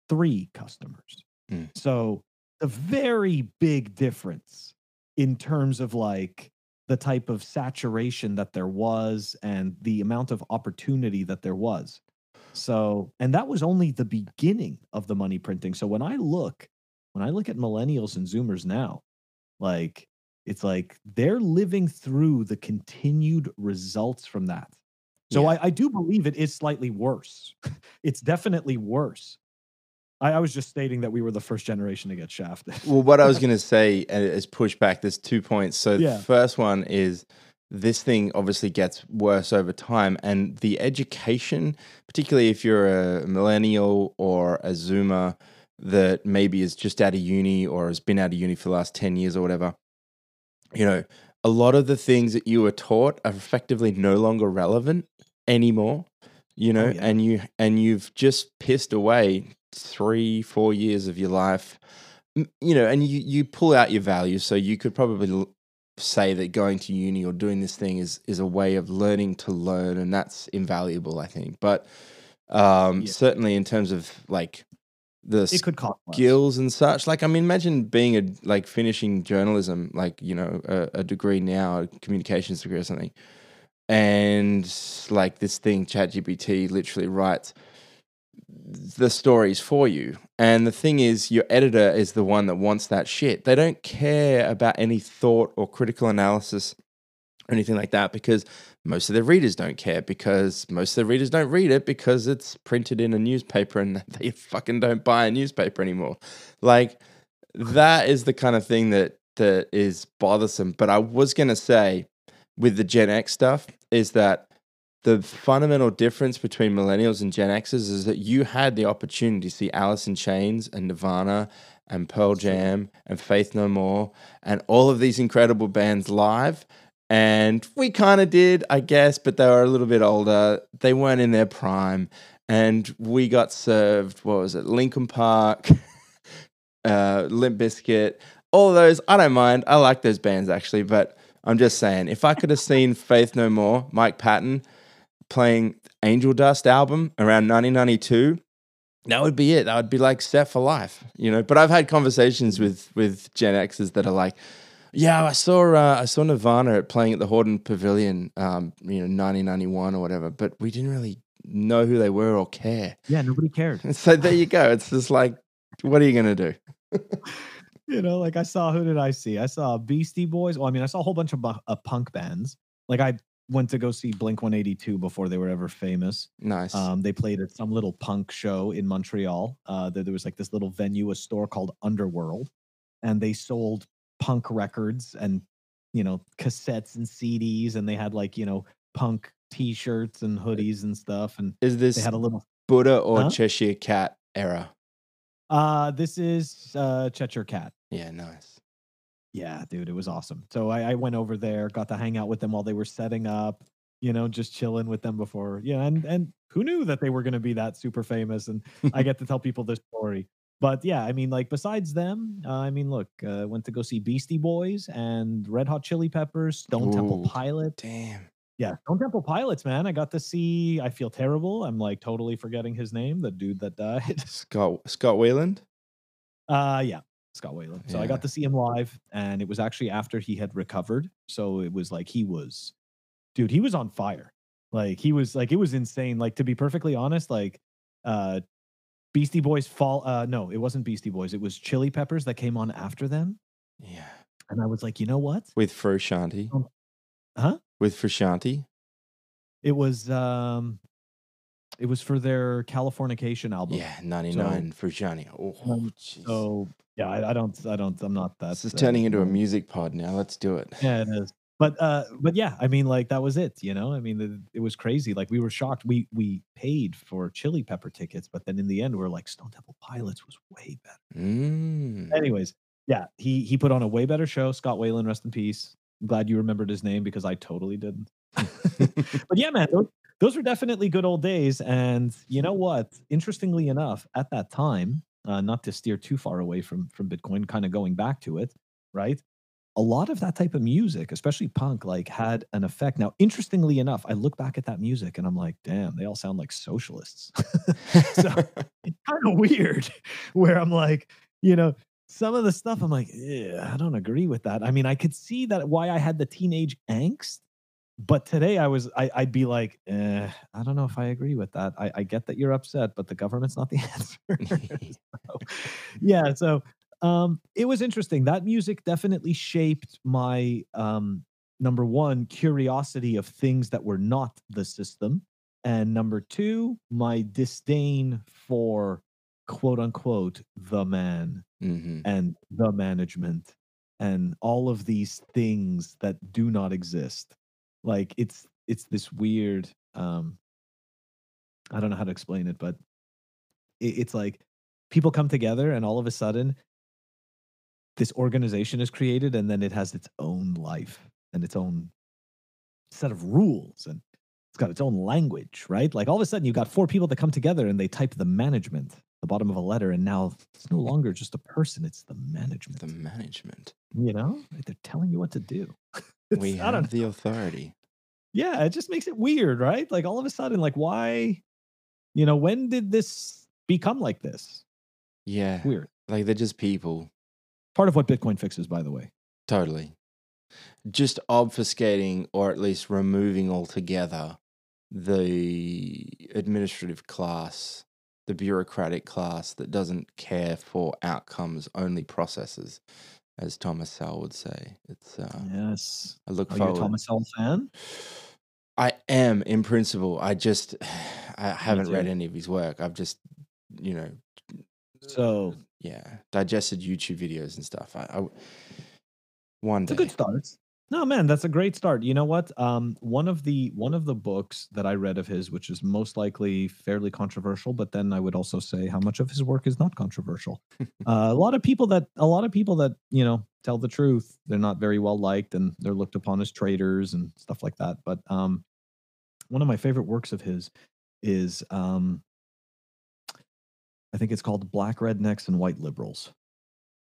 3 customers. Mm. So a very big difference in terms of like the type of saturation that there was and the amount of opportunity that there was. So, and that was only the beginning of the money printing. So when I look, when I look at millennials and zoomers now, like it's like they're living through the continued results from that. So Yeah. I, I do believe it is slightly worse. it's definitely worse. I, I was just stating that we were the first generation to get shafted. Well, what I was going to say uh, push back. There's two points. So Yeah. the first one is this thing obviously gets worse over time, and the education, particularly if you're a millennial or a Zoomer that maybe is just out of uni or has been out of uni for the last ten years or whatever, you know, a lot of the things that you were taught are effectively no longer relevant anymore. You know, yeah. and you and you've just pissed away three, four years of your life you know, and you you pull out your values. So you could probably say that going to uni or doing this thing is is a way of learning to learn, and that's invaluable, I think. But um, Yeah. certainly in terms of like the It could cost less. skills and such. Like, I mean, imagine being a like finishing journalism, like you know, a, a degree now, a communications degree or something, and like this thing, ChatGPT, literally writes the stories for you. And the thing is, your editor is the one that wants that shit. They don't care about any thought or critical analysis or anything like that because most of their readers don't care because most of the readers don't read it because it's printed in a newspaper and they fucking don't buy a newspaper anymore. Like that is the kind of thing that that is bothersome. But I was gonna say with the Gen X stuff is that the fundamental difference between millennials and Gen Xers is that you had the opportunity to see Alice in Chains and Nirvana and Pearl Jam and Faith No More and all of these incredible bands live. And we kind of did, I guess, but they were a little bit older. They weren't in their prime. And we got served, what was it, Linkin Park, uh, Limp Bizkit, all of those. I don't mind. I like those bands actually, but I'm just saying, if I could have seen Faith No More, Mike Patton, playing Angel Dust album around 1992, that would be it. That would be like set for life, you know. But I've had conversations with with Gen Xers that are like, yeah, I saw uh, I saw Nirvana playing at the Hordern Pavilion, um, you know, 1991 or whatever, but we didn't really know who they were or care. Yeah, nobody cared. So there you go. It's just like, what are you gonna do? you know, like I saw who did I see? I saw Beastie Boys. Well, I mean, I saw a whole bunch of uh, punk bands. Like I went to go see Blink 182 before they were ever famous. Nice. Um, they played at some little punk show in Montreal. Uh, there, there was like this little venue, a store called Underworld, and they sold punk records and you know cassettes and CDs, and they had like you know punk T-shirts and hoodies and stuff, and is this they had a little. Buddha or Huh? Cheshire Cat era? Uh, this is uh, Cheshire Cat. Yeah, nice. Yeah, dude, it was awesome. So I, I went over there, got to hang out with them while they were setting up, you know, just chilling with them before. Yeah, and and who knew that they were going to be that super famous? And I get to tell people this story. But yeah, I mean, like besides them, uh, I mean, look, uh, went to go see Beastie Boys and Red Hot Chili Peppers, Stone Temple Ooh. Pilots. Damn. Yeah, Stone Temple Pilots, man. I got to see. I feel terrible. I'm like totally forgetting his name, the dude that died. Scott Scott Weiland. Uh yeah, Scott Weiland. So I got to see him live, and it was actually after he had recovered. So it was like he was, dude, he was on fire. Like he was like it was insane. Like to be perfectly honest, like uh Beastie Boys fall uh no, it wasn't Beastie Boys, it was Chili Peppers that came on after them. Yeah. And I was like, you know what? With Frusciante. Um, huh? With Frusciante. It was um it was for their Californication album. Yeah, 99 Frusciante. Oh, Um. So yeah, I, I don't I don't I'm not that this is uh, turning into a music pod now. Let's do it. Yeah, it is. But uh, but yeah, I mean, like that was it. You know, I mean, it, it was crazy. Like we were shocked. We we paid for Chili Pepper tickets, but then in the end, we are like Stone Temple Pilots was way better. Mm. Anyways, yeah, he he put on a way better show. Scott Weiland, rest in peace. I'm glad you remembered his name because I totally didn't. but yeah, man, those, those were definitely good old days. And you know what? Interestingly enough, at that time, uh, not to steer too far away from from Bitcoin, kind of going back to it, right? A lot of that type of music, especially punk, like had an effect. Now, interestingly enough, I look back at that music and I'm like, damn, they all sound like socialists. so it's kind of weird where I'm like, you know, some of the stuff I'm like, yeah, I don't agree with that. I mean, I could see that why I had the teenage angst, but today I was, I, I'd be like, eh, I don't know if I agree with that. I, I get that you're upset, but the government's not the answer. So, yeah, so um, it was interesting. That music definitely shaped my um, number one curiosity of things that were not the system, and number two, my disdain for quote unquote the man hmm and the management and all of these things that do not exist like it's it's this weird um i don't know how to explain it but it, it's like people come together and all of a sudden this organization is created and then it has its own life and its own set of rules and it's got its own language right? Like all of a sudden you've got four people that come together and they type the management the bottom of a letter and now it's no longer just a person it's the management The management. you know? They're telling you what to do We I don't have the authority. yeah, it just makes it weird, right? Like all of a sudden, like why, you know, when did this become like this? Yeah. Weird. Like they're just people. Part of what Bitcoin fixes, by the way. Totally. Just obfuscating or at least removing altogether the administrative class, the bureaucratic class that doesn't care for outcomes, only processes, as Thomas Sowell would say. It's uh, Yes. I look Are you a. Thomas Sowell fan? I am in principle. I just I haven't read any of his work. I've just you know So yeah digested YouTube videos and stuff. I, I one it's a day. good start. No, man, that's a great start. You know what? Um, one of the one of the books that I read of his, which is most likely fairly controversial, but then I would also say how much of his work is not controversial. uh, a lot of people that a lot of people that you know tell the truth, they're not very well liked and they're looked upon as traitors and stuff like that. But um, one of my favorite works of his is um, I think it's called Black Rednecks and White Liberals.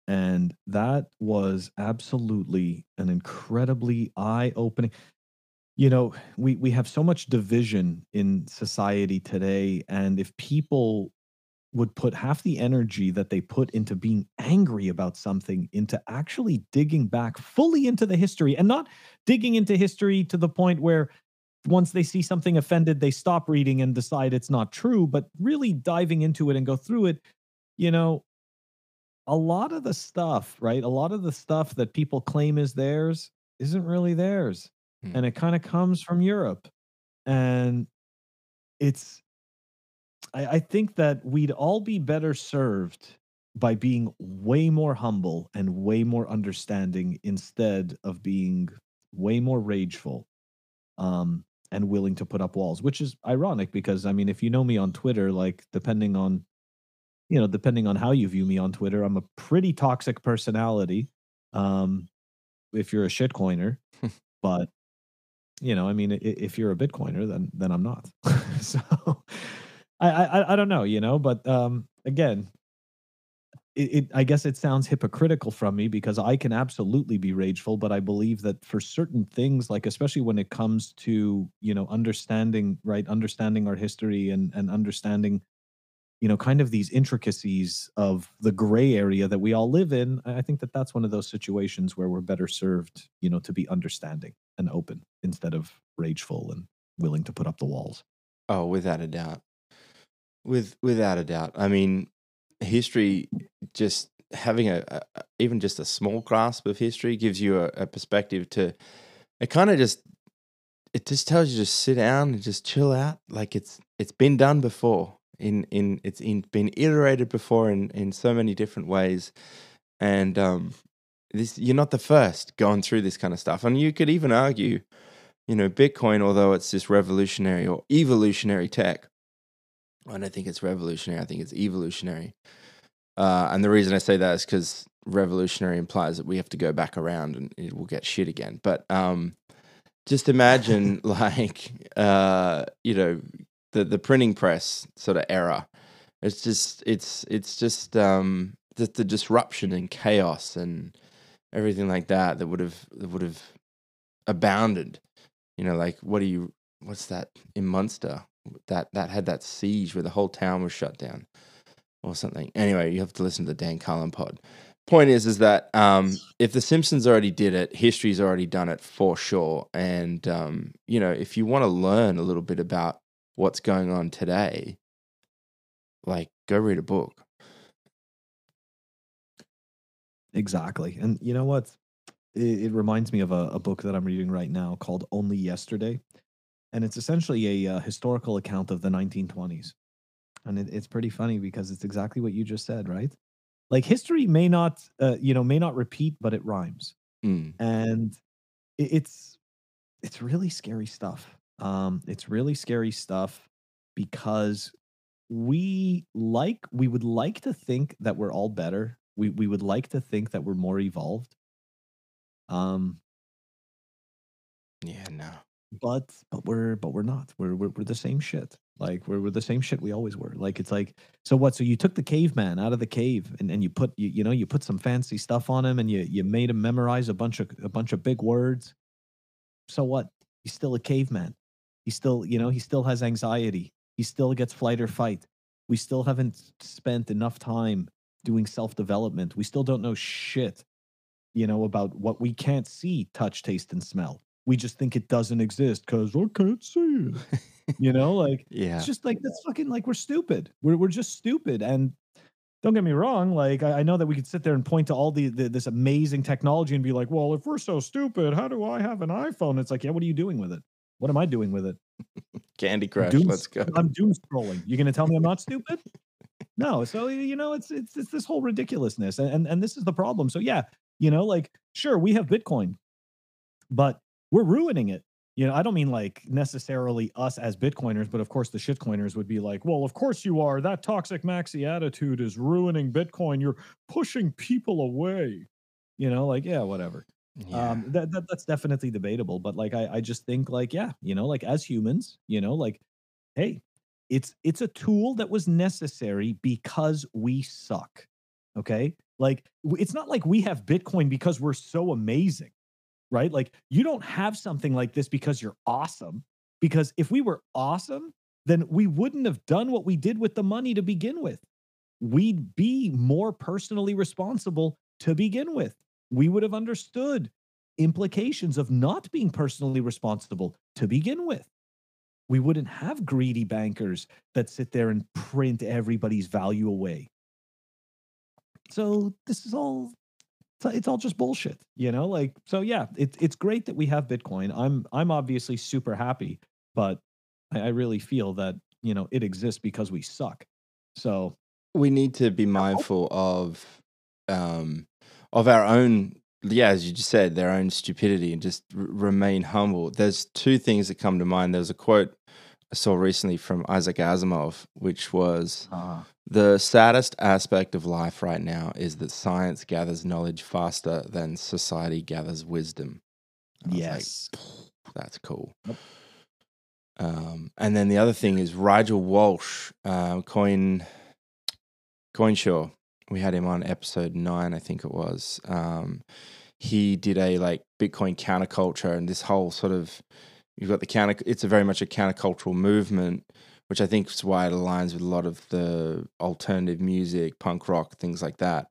And that was absolutely an incredibly eye opening. You know, we, we have so much division in society today. And if people would put half the energy that they put into being angry about something into actually digging back fully into the history and not digging into history to the point where once they see something offended, they stop reading and decide it's not true, but really diving into it and go through it, you know, a lot of the stuff, right? A lot of the stuff that people claim is theirs isn't really theirs. Hmm. And it kind of comes from Europe. And it's, I, I think that we'd all be better served by being way more humble and way more understanding instead of being way more rageful um, and willing to put up walls, which is ironic because I mean, if you know me on Twitter, like depending on, you know, depending on how you view me on Twitter, I'm a pretty toxic personality. Um, if you're a shitcoiner, but you know, I mean, if you're a Bitcoiner, then then I'm not. so I, I I don't know, you know, but um, again, it, it I guess it sounds hypocritical from me because I can absolutely be rageful, but I believe that for certain things, like especially when it comes to you know understanding right, understanding our history and and understanding you know kind of these intricacies of the gray area that we all live in i think that that's one of those situations where we're better served you know to be understanding and open instead of rageful and willing to put up the walls Oh, without a doubt. With without a doubt. I mean, history just having a, a a- even just a small grasp of history gives you a, a perspective to it kind of just it just tells you to sit down and just chill out like it's it's been done before in in it's in, been iterated before in in so many different ways. And um this you're not the first going through this kind of stuff. And you could even argue you know bitcoin although it's this revolutionary or evolutionary tech i don't think it's revolutionary i think it's evolutionary. Uh, and the reason i say that is because revolutionary implies that we have to go back around and it will get shit again. But um just imagine like uh you know the the printing press sort of era. It's just it's it's just um the, the disruption and chaos and everything like that that would have that would have abounded. You know like what do you what's that in munster? That that had that siege where the whole town was shut down or something. Anyway you have to listen to the dan carlin pod. Point is is that um if the simpsons already did it history's already done it for sure. And um you know if you want to learn a little bit about what's going on today like go read a book. Exactly and you know what? It, it reminds me of a, a book that i'm reading right now called only yesterday and it's essentially a uh, historical account of the 1920s and it, it's pretty funny because it's exactly what you just said right? Like history may not uh, you know may not repeat but it rhymes Mm, and it, it's it's really scary stuff um it's really scary stuff because we like we would like to think that we're all better. We we would like to think that we're more evolved. Um yeah no. But but we're but we're not. We're we're, we're the same shit. Like we're, we're the same shit we always were. Like it's like so what? So you took the caveman out of the cave and, and you put you, you know you put some fancy stuff on him and you you made him memorize a bunch of a bunch of big words? So what? He's still a caveman he still you know he still has anxiety he still gets flight or fight we still haven't spent enough time doing self development. We still don't know shit, you know, about what we can't see, touch, taste, and smell. We just think it doesn't exist because I can't see it. you know, like Yeah. it's just like that's fucking like we're stupid. We're we're just stupid. And don't get me wrong, like I, I know that we could sit there and point to all the, the this amazing technology and be like, well, if we're so stupid, how do I have an iPhone? It's like, yeah, what are you doing with it? What am I doing with it? Candy Crush. doom- Let's go. I'm doom scrolling. You're gonna tell me I'm not stupid? No. So you know, it's it's it's this whole ridiculousness, and and, and this is the problem. So yeah, you know, like sure we have Bitcoin, but we're ruining it. You know, I don't mean like necessarily us as Bitcoiners, but of course the shitcoiners would be like, well, of course you are. That toxic maxi attitude is ruining Bitcoin. You're pushing people away. You know, like yeah, whatever Yeah. um that, that that's definitely debatable but like I, I just think like yeah you know like as humans you know like hey it's it's a tool that was necessary because we suck okay? Like it's not like we have bitcoin because we're so amazing right? Like you don't have something like this because you're awesome because if we were awesome then we wouldn't have done what we did with the money to begin with. We'd be more personally responsible to begin with we would have understood implications of not being personally responsible to begin with. We wouldn't have greedy bankers that sit there and print everybody's value away. So this is all it's- all just bullshit, you know? Like so yeah, it's it's great that we have Bitcoin. I'm I'm obviously super happy, but I, I really feel that, you know, it exists because we suck. So we need to be mindful of um of our own yeah as you just said their own stupidity and just r- remain humble there's two things that come to mind there's a quote i saw recently from isaac asimov which was the saddest aspect of life right now is that science gathers knowledge faster than society gathers wisdom I was like, yes. that's cool. Yep. Um, and then the other thing is Rigel Walsh, uh, Coin Coinshaw. We had him on episode nine, I think it was. Um, he did a like Bitcoin counterculture and this whole sort of you've got the counter. It's a very much a countercultural movement, which I think is why it aligns with a lot of the alternative music, punk rock, things like that.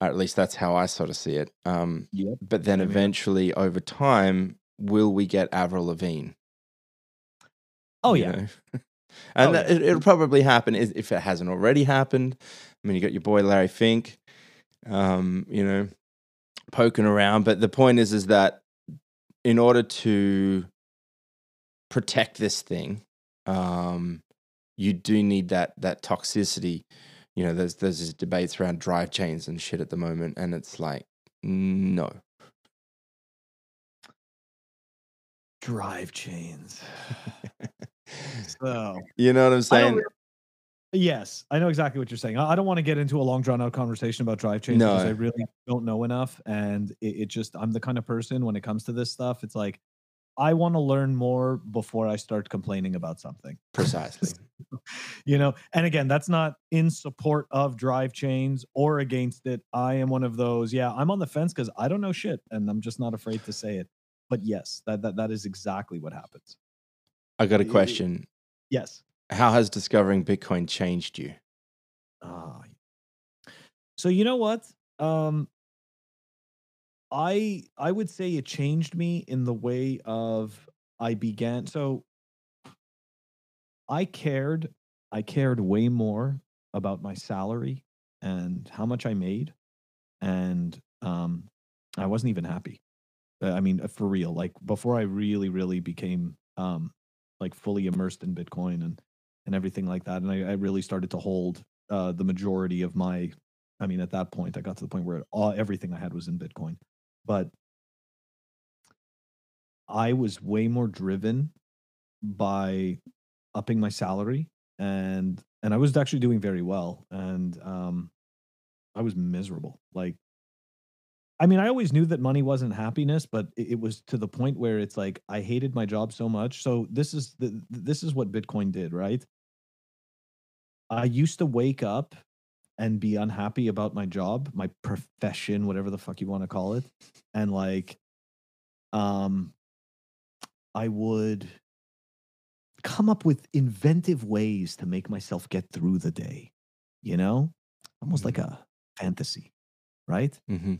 At least that's how I sort of see it. Um, Yep. but then eventually, over time, will we get Avril Lavigne? Oh you yeah. and Oh, yeah. it, it'll probably happen if if it hasn't already happened. I mean, you got your boy Larry Fink, um, you know, poking around. But the point is, is that in order to protect this thing, um, you do need that that toxicity. You know, there's there's these debates around drive chains and shit at the moment, and it's like, no, Drive chains. So you know what I'm I saying? re- Yes, I know exactly what you're saying. I I don't want to get into a long drawn out conversation about drive chains because I really don't know enough. And it, it just, I'm the kind of person when it comes to this stuff, it's like, I want to learn more before I start complaining about something. Precisely. you know, and again, that's not in support of drive chains or against it. I am one of those, yeah, I'm on the fence because I don't know shit and I'm just not afraid to say it. But yes, that, that that is exactly what happens. I got a question. Yes. How has discovering Bitcoin changed you? Ah. So you know what? Um I I would say it changed me in the way of I began so I cared I cared way more about my salary and how much I made and um I wasn't even happy. Uh, I mean uh, for real like before I really really became um like fully immersed in Bitcoin and and everything like that and I, I really started to hold uh the majority of my I mean at that point I got to the point where all everything I had was in Bitcoin but I was way more driven by upping my salary and and I was actually doing very well and um I was miserable like I mean I always knew that money wasn't happiness but it, was to the point where it's like I hated my job so much so this is the this is what Bitcoin did right I used to wake up and be unhappy about my job, my profession, whatever the fuck you want to call it. And like um I would come up with inventive ways to make myself get through the day, you know? Almost like a fantasy, right? hmm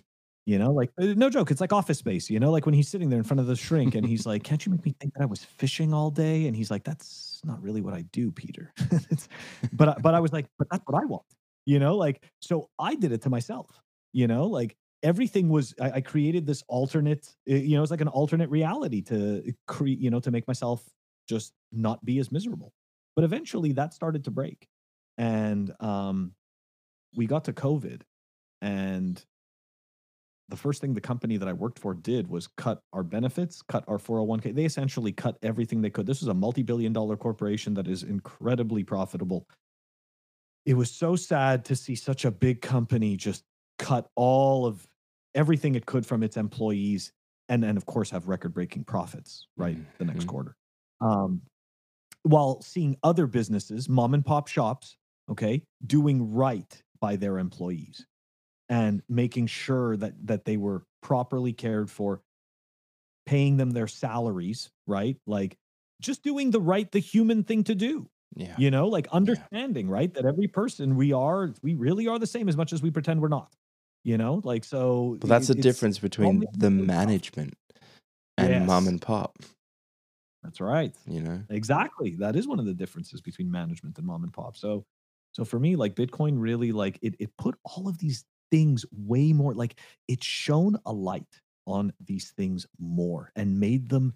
You know, like uh, no joke, it's like Office Space. You know, like when he's sitting there in front of the shrink and he's like, "Can't you make me think that I was fishing all day?" And he's like, "That's not really what I do, Peter." But but I was like, "But that's what I want." You know, like so I did it to myself. You know, like everything was I, I created this alternate. uh, You know, it's like an alternate reality to create. You know, to make myself just not be as miserable. But eventually, that started to break, and um, we got to COVID, and the first thing the company that I worked for did was cut our benefits, cut our 401k. They essentially cut everything they could. This was a multi billion dollar corporation that is incredibly profitable. It was so sad to see such a big company just cut all of everything it could from its employees and, and of course, have record breaking profits, right? The next Mhm. quarter. Um, while seeing other businesses, mom and pop shops, okay, doing right by their employees and making sure that that they were properly cared for paying them their salaries right like just doing the right the human thing to do Yeah. you know like understanding right that every person we are we really are the same as much as we pretend we're not you know like so But that's it- the difference between the me feel tough. management and mom and pop. that's right You know. Exactly. That is one of the differences between management and mom and pop. So so for me, like Bitcoin really like it it put all of these things way more like it shone a light on these things more and made them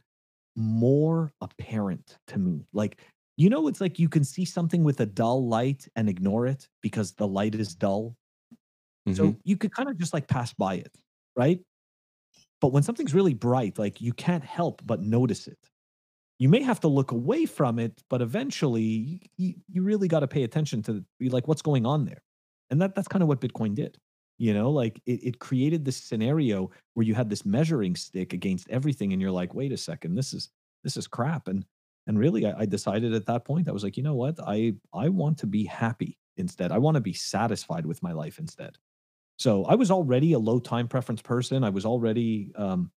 more apparent to me. Like you know, it's like you can see something with a dull light and ignore it because the light is dull. So Mhm. you could kind of just like pass by it, right? But when something's really bright, like you can't help but notice it. You may have to look away from it, but eventually you, you really got to pay attention to be like what's going on there. And that that's kind of what Bitcoin did. You know, like it, it created this scenario where you had this measuring stick against everything, and you're like, wait a second, this is this is crap. And and really I, I decided at that point, I was like, you know what? I I want to be happy instead. I want to be satisfied with my life instead. So I was already a low time preference person. I was already, um,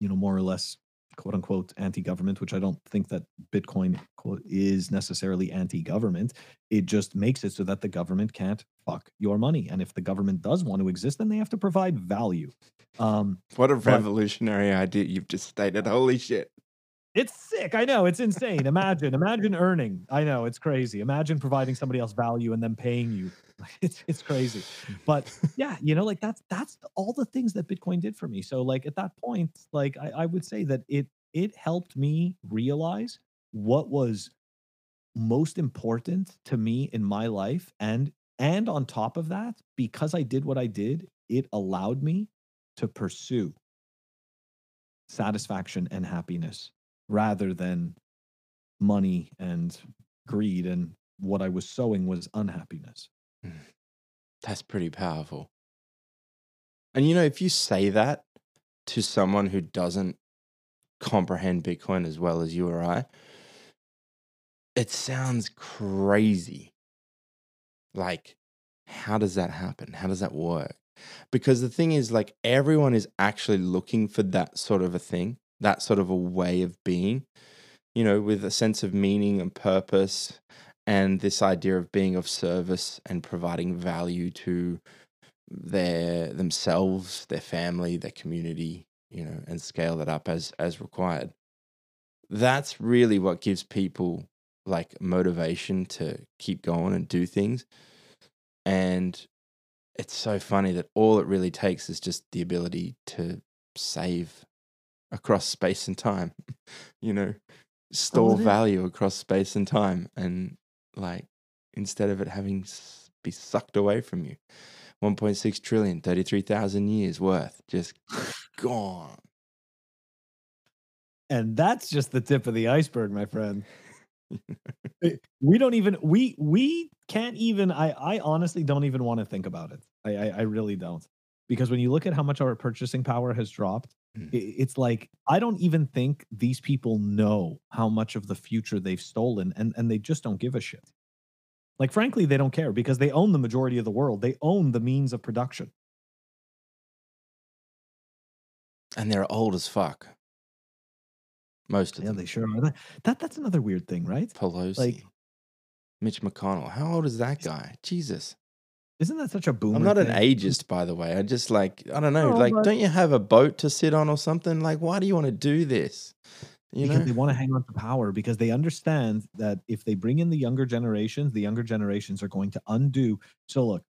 you know, more or less quote unquote anti government, which I don't think that Bitcoin quote, is necessarily anti government. It just makes it so that the government can't fuck your money. And if the government does want to exist, then they have to provide value. Um, What a But- revolutionary idea you've just stated. Holy shit. It's sick. I know. It's insane. Imagine, imagine earning. I know it's crazy. Imagine providing somebody else value and them paying you. It's it's crazy. Mm. But yeah, you know, like that's that's all the things that Bitcoin did for me. So like at that point, like I, I would say that it it helped me realize what was most important to me in my life. And and on top of that, because I did what I did, it allowed me to pursue satisfaction and happiness rather than money and greed and what I was sowing was unhappiness. That's pretty powerful. And you know, if you say that to someone who doesn't comprehend Bitcoin as well as you or I, it sounds crazy. Like, how does that happen? How does that work? Because the thing is, like, everyone is actually looking for that sort of a thing, that sort of a way of being, you know, with a sense of meaning and purpose and this idea of being of service and providing value to their themselves, their family, their community, you know, and scale that up as as required. That's really what gives people like motivation to keep going and do things. And it's so funny that all it really takes is just the ability to save across space and time, you know, store value across space and time. And like, instead of it having be sucked away from you, 1.6 trillion, 33,000 years worth, just gone. And that's just the tip of the iceberg, my friend. Eh, we don't even we we can't even I I honestly don't even want to think about it. I I, I really don't. Because when you look at how much our purchasing power has dropped, Mm. it's like I don't even think these people know how much of the future they've stolen and and they just don't give a shit. Like frankly, they don't care because they own the majority of the world. They own the means of production. And they're old as fuck. Most of Yeah, them. they sure are. That, that that's another weird thing, right? Pelosi, like- Mitch McConnell. How old is that guy? Jesus. Isn't that such a boomer? I'm not an thing? ageist, by the way. I just like I don't know. No, like, but- don't you have a boat to sit on or something? Like, why do you want to do this? You because know, they want to hang on to power because they understand that if they bring in the younger generations, the younger generations are going to undo. So look,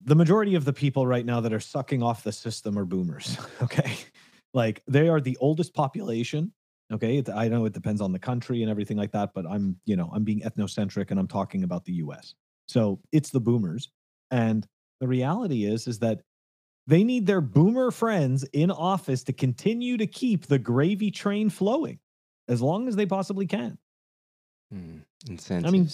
the majority of the people right now that are sucking off the system are boomers. Okay, like they are the oldest population. Okay, it, I know it depends on the country and everything like that, but I'm you know I'm being ethnocentric and I'm talking about the U.S. So it's the boomers, and the reality is is that they need their boomer friends in office to continue to keep the gravy train flowing as long as they possibly can. Incentives. I mean,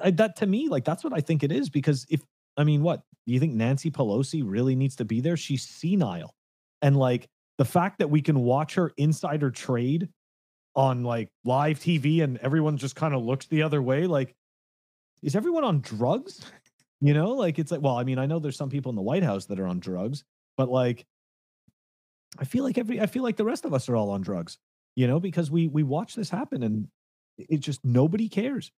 I, I, that to me, like that's what I think it is. Because if I mean, what do you think Nancy Pelosi really needs to be there? She's senile, and like the fact that we can watch her insider trade on like live TV and everyone just kind of looks the other way, like is everyone on drugs? You know, like it's like, well, I mean, I know there's some people in the White House that are on drugs, but like, I feel like every, I feel like the rest of us are all on drugs, you know, because we we watch this happen and it just nobody cares,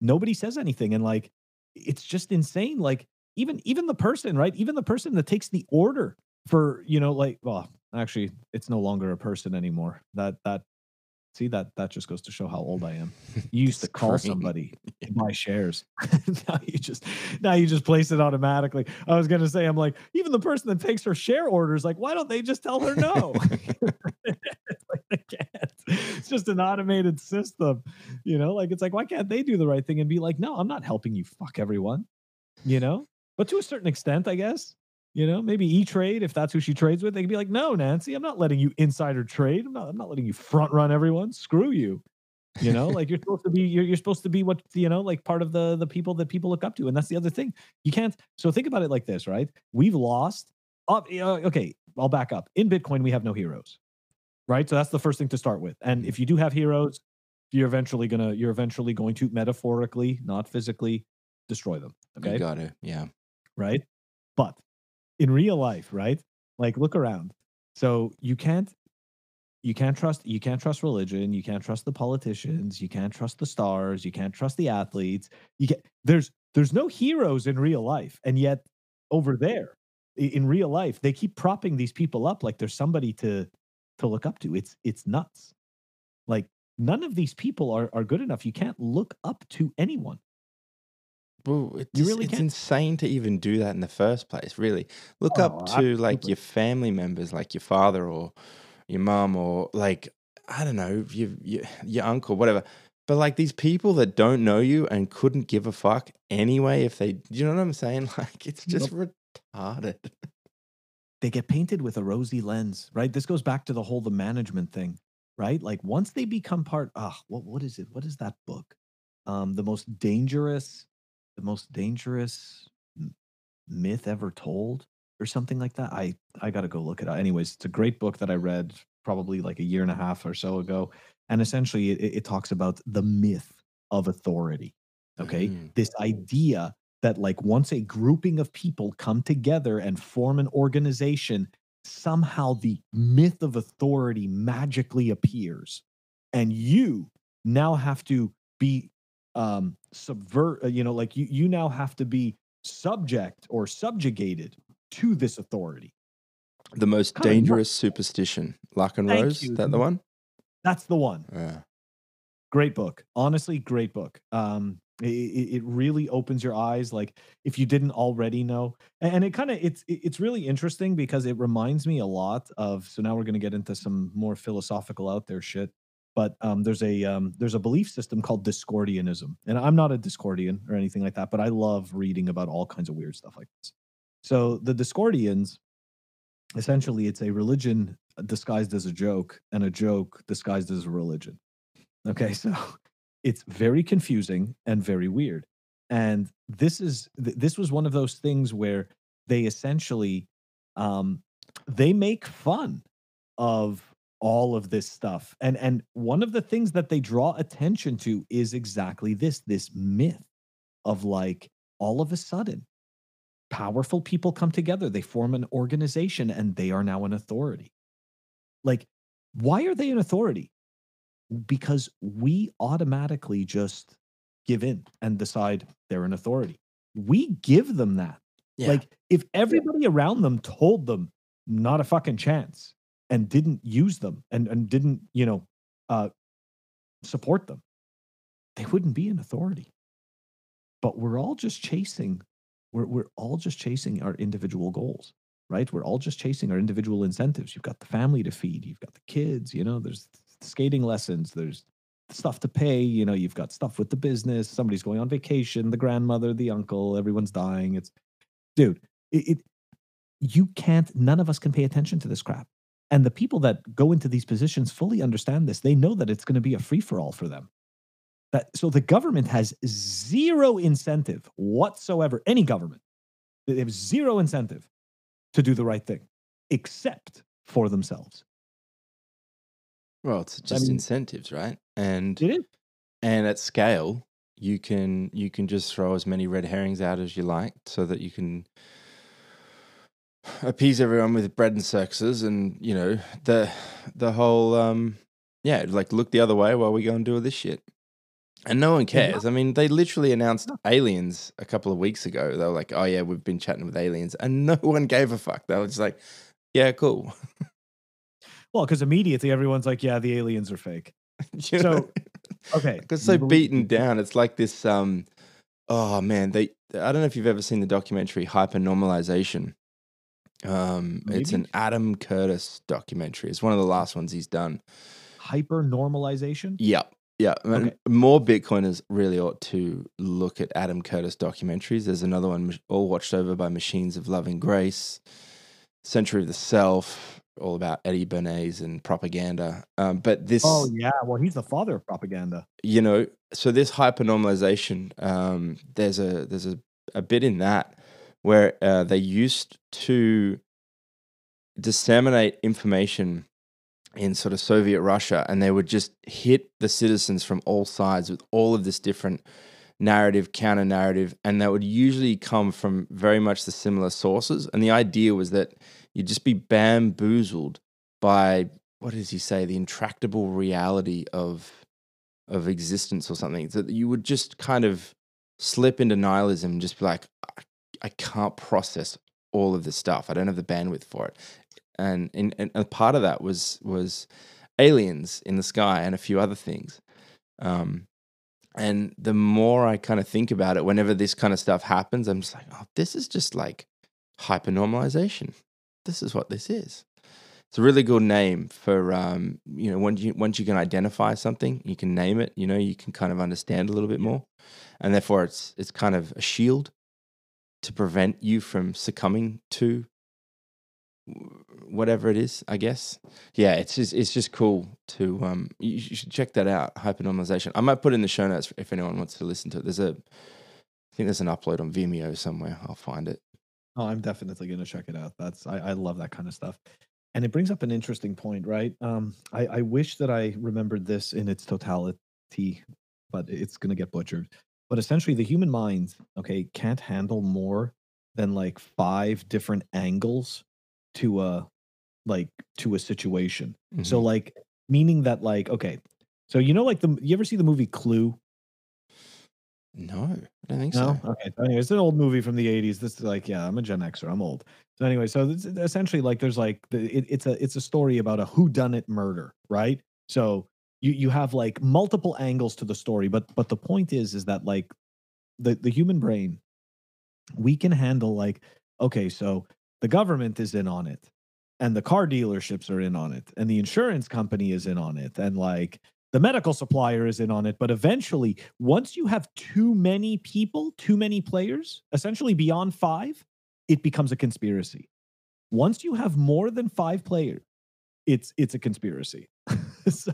nobody says anything, and like, it's just insane. Like even even the person, right? Even the person that takes the order for, you know, like, well, actually, it's no longer a person anymore. That that see that that just goes to show how old I am. You used to call Screen. somebody to buy shares. now you just now you just place it automatically. I was gonna say, I'm like, even the person that takes her share orders, like, why don't they just tell her no? it's like they can't. It's just an automated system, you know. Like it's like, why can't they do the right thing and be like, no, I'm not helping you fuck everyone, you know? But to a certain extent, I guess. You know, maybe E Trade, if that's who she trades with, they could be like, no, Nancy, I'm not letting you insider trade. I'm not, I'm not letting you front run everyone. Screw you. You know, like you're supposed to be, you're, you're supposed to be what, you know, like part of the the people that people look up to. And that's the other thing. You can't. So think about it like this, right? We've lost. Uh, okay, I'll back up. In Bitcoin, we have no heroes, right? So that's the first thing to start with. And if you do have heroes, you're eventually gonna, you're eventually going to metaphorically, not physically, destroy them. Okay you got to, yeah. right? But in real life, right? Like look around. So you can't you can't trust you can't trust religion, you can't trust the politicians, you can't trust the stars, you can't trust the athletes. You get there's there's no heroes in real life. And yet over there in real life, they keep propping these people up like there's somebody to to look up to. It's it's nuts. Like none of these people are are good enough. You can't look up to anyone. Well, it's, You really it's can't. insane to even do that in the first place. Really, look Oh, up to like your family members, like your father or your mom or like I don't know, your your, your uncle, whatever. But like these people that don't know you and couldn't give a fuck anyway, if they, you know what I'm saying? Like it's just retarded. they get painted with a rosy lens, right? This goes back to the whole the management thing, right? Like once they become part, ah, what what is it? What is that book? Um, the most dangerous, the most dangerous myth ever told, or something like that. I I got to go look it up. Anyways, it's a great book that I read probably like a year and a half or so ago, and essentially it, it talks about the myth of authority. Okay, Mm. this idea that like once a grouping of people come together and form an organization somehow the myth of authority magically appears and you now have to be um subvert uh, you know like you you now have to be subject or subjugated to this authority The most Kinda dangerous superstition, Larken Thank Rose. you. That the one? that's the one Yeah. great book honestly great book um it, it it really opens your eyes like if you didn't already know and it kind of it's it's really interesting because it reminds me a lot of so now we're going to get into some more philosophical out there shit but um there's a um there's a belief system called discordianism and i'm not a discordian or anything like that but i love reading about all kinds of weird stuff like this so the discordians essentially it's a religion disguised as a joke and a joke disguised as a religion Okay, so it's very confusing and very weird. And this is this was one of those things where they essentially um they make fun of all of this stuff. And and one of the things that they draw attention to is exactly this this myth of like all of a sudden powerful people come together, they form an organization and they are now an authority. Like why are they an authority? because we automatically just give in and decide they're an authority we give them that. Yeah. Like if everybody around them told them not a fucking chance and didn't use them and, and didn't, you know, uh, support them, they wouldn't be an authority. But we're all just chasing, we're, we're all just chasing our individual goals, right? We're all just chasing our individual incentives. You've got the family to feed, you've got the kids, you know, there's skating lessons, there's stuff to pay, you know, you've got stuff with the business, somebody's going on vacation, the grandmother, the uncle, everyone's dying. It's, dude, it, it you can't, none of us can pay attention to this crap. And the people that go into these positions fully understand this. They know that it's going to be a free for all for them. That so the government has zero incentive whatsoever. Any government, they have zero incentive to do the right thing, except for themselves. Well, it's just mean- incentives, right? And It is. and at scale, you can you can just throw as many red herrings out as you like, so that you can appease everyone with bread and circuses, and you know the the whole um yeah, like look the other way while we go and do all this shit. And no one cares. I mean, they literally announced aliens a couple of weeks ago. They were like, "Oh yeah, we've been chatting with aliens," and no one gave a fuck. They were just like, "Yeah, cool." Well, because immediately everyone's like, yeah, the aliens are fake. You know? So, okay. It's so beaten down. It's like this. Um, oh man, they. I don't know if you've ever seen the documentary Hypernormalization. Um, it's an Adam Curtis documentary. It's one of the last ones he's done. Hyper normalization. Yep. Yeah, Okay. more Bitcoiners really ought to look at Adam Curtis documentaries. There's another one, all watched over by Machines of Love and Grace, Century of the Self, all about Eddie Bernays and propaganda. Um, but this, Oh yeah. Well, he's the father of propaganda. you know so this hypernormalization um there's a there's a, a bit in that where uh, they used to disseminate information in sort of soviet russia and they would just hit the citizens from all sides with all of this different narrative counter narrative and that would usually come from very much the similar sources. And the idea was that you'd just be bamboozled by what does he say the intractable reality of of existence or something that you would just kind of slip into nihilism and just be like I, I can't process all of this stuff. I don't have the bandwidth for it. And, and and a part of that was was aliens in the sky and a few other things. Um and the more i kind of think about it whenever this kind of stuff happens i'm just like oh this is just like hypernormalization. This is what this is. It's a really good name for um, you know once you once you can identify something, you can name it. You know, you can kind of understand a little bit more, and therefore it's it's kind of a shield to prevent you from succumbing to whatever it is. I guess. Yeah, it's just it's just cool to um. You should check that out. Hypernormalization. I might put in the show notes if anyone wants to listen to it. There's a, I think there's an upload on Vimeo somewhere. I'll find it. Oh, I'm definitely going to check it out. That's I, I love that kind of stuff, and it brings up an interesting point, right? Um, I, I wish that I remembered this in its totality, but it's going to get butchered. But essentially, the human mind, okay, can't handle more than like five different angles to a like to a situation. So Mhm. like meaning that like okay, so you know like the you ever see the movie Clue? no, I don't think No. so. Okay. So anyway, it's an old movie from the '80s. This is like, yeah, I'm a Gen Xer. I'm old. So anyway, so this, essentially, like, there's like, the, it, it's a it's a story about a who done it murder, right? So you you have like multiple angles to the story, but but the point is, is that like the the human brain, we can handle like, okay, so the government is in on it, and the car dealerships are in on it, and the insurance company is in on it, and like the medical supplier is in on it. But eventually, once you have too many people, too many players, essentially beyond five, it becomes a conspiracy. Once you have more than five players, it's it's a conspiracy. so,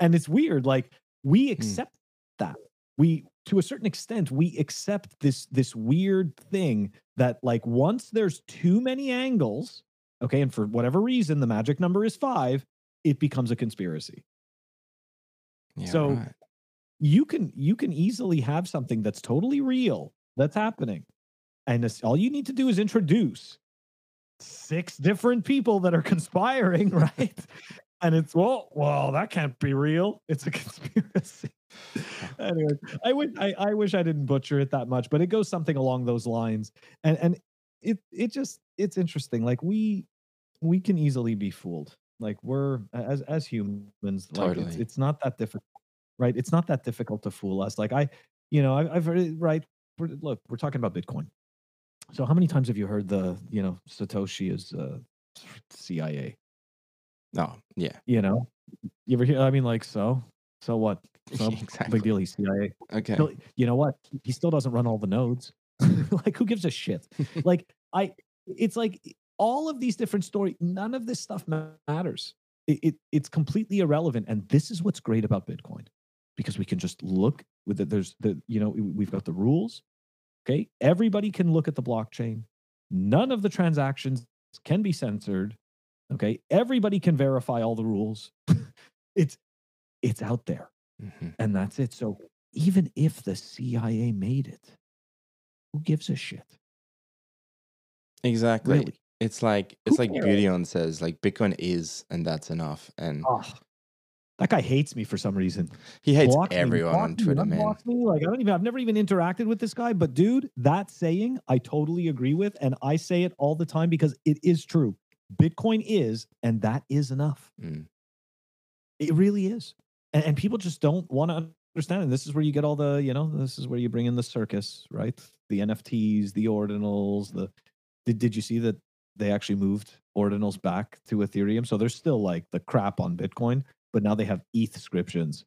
and it's weird. Like we mm. accept that. We to a certain extent we accept this this weird thing that like once there's too many angles, okay, and for whatever reason the magic number is five, it becomes a conspiracy Yeah, So- right. you can you can easily have something that's totally real that's happening and it's, all you need to do is introduce six different people that are conspiring right and it's well, well, that can't be real. It's a conspiracy. anyway, I wish I, I wish I didn't butcher it that much, but it goes something along those lines. And and it it just it's interesting. Like we we can easily be fooled. Like we're as as humans, like it's, Totally. it's not that difficult, right? It's not that difficult to fool us. Like I, you know, I, I've heard it, right. We're, look, we're talking about Bitcoin. So how many times have you heard the you know Satoshi is uh, CIA? No, yeah, You know, you ever hear? I mean, like so, so what? So Exactly. big deal. He's CIA. okay. You know what? He still doesn't run all the nodes. like, who gives a shit? like, I, it's like all of these different stories. None of this stuff matters. It, it it's completely irrelevant. And this is what's great about Bitcoin, because we can just look with it. There's the you know we've got the rules. Okay, everybody can look at the blockchain. None of the transactions can be censored. Okay, everybody can verify all the rules. it's it's out there Mhm. and that's it. So even if the CIA made it, who gives a shit? Exactly. Really? It's like it's Who like cares? Beautyon says, like Bitcoin is, and that's enough. And Oh, that guy hates me for some reason. he hates Blocks me, everyone on blocks me, Twitter, man. Me. Like I don't even. I've never even interacted with this guy, but dude, that saying I totally agree with, and I say it all the time because it is true. Bitcoin is, and that is enough. Mm. It really is, and, and people just don't want to understand. And this is where you get all the, you know, this is where you bring in the circus, right? The NFTs, the ordinals. The did did you see that they actually moved ordinals back to Ethereum? So there's still like the crap on Bitcoin, but now they have Ethscriptions.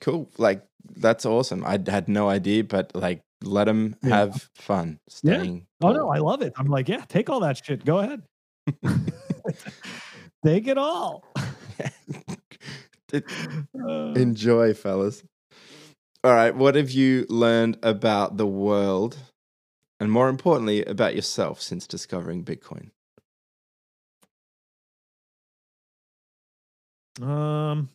Cool. Like that's awesome. I had no idea, but like let them Yeah. have fun Yeah. staying. Oh no. I love it. I'm like, yeah, take all that shit. Go ahead. take it all. Uh, Enjoy, fellas. All right. What have you learned about the world and more importantly, about yourself since discovering Bitcoin? um,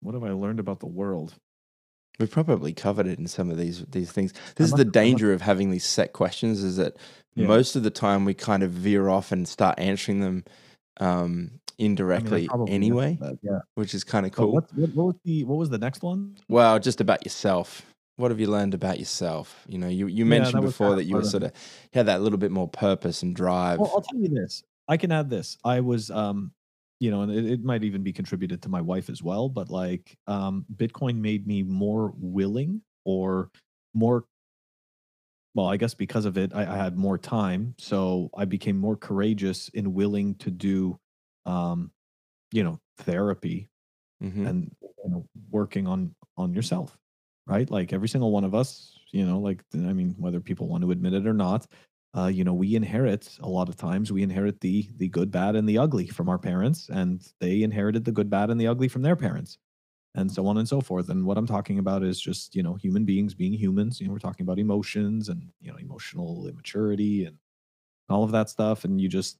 what have I learned about the world? We've probably covered it in some of these these things. This is the danger of having these set questions is that Yeah. most of the time we kind of veer off and start answering them um, I mean, indirectly anyway, that, yeah. which is kind of cool. what, what, what was the what was the next one? Well, just about yourself. What have you learned about yourself? You know, you, you Yeah, mentioned that before that you were sort of had that little bit more purpose and drive. Well, I'll tell you this. I can add this. I was, um, you know, and it, it might even be contributed to my wife as well. But like, um, Bitcoin made me more willing or more. Well, I guess because of it, I, I had more time, so I became more courageous and willing to do, um, you know, therapy Mhm. and you know, working on on yourself right like every single one of us you know like i mean whether people want to admit it or not uh, you know we inherit a lot of times we inherit the the good bad and the ugly from our parents and they inherited the good bad and the ugly from their parents and so on and so forth and what i'm talking about is just you know human beings being humans you know we're talking about emotions and you know emotional immaturity and all of that stuff and you just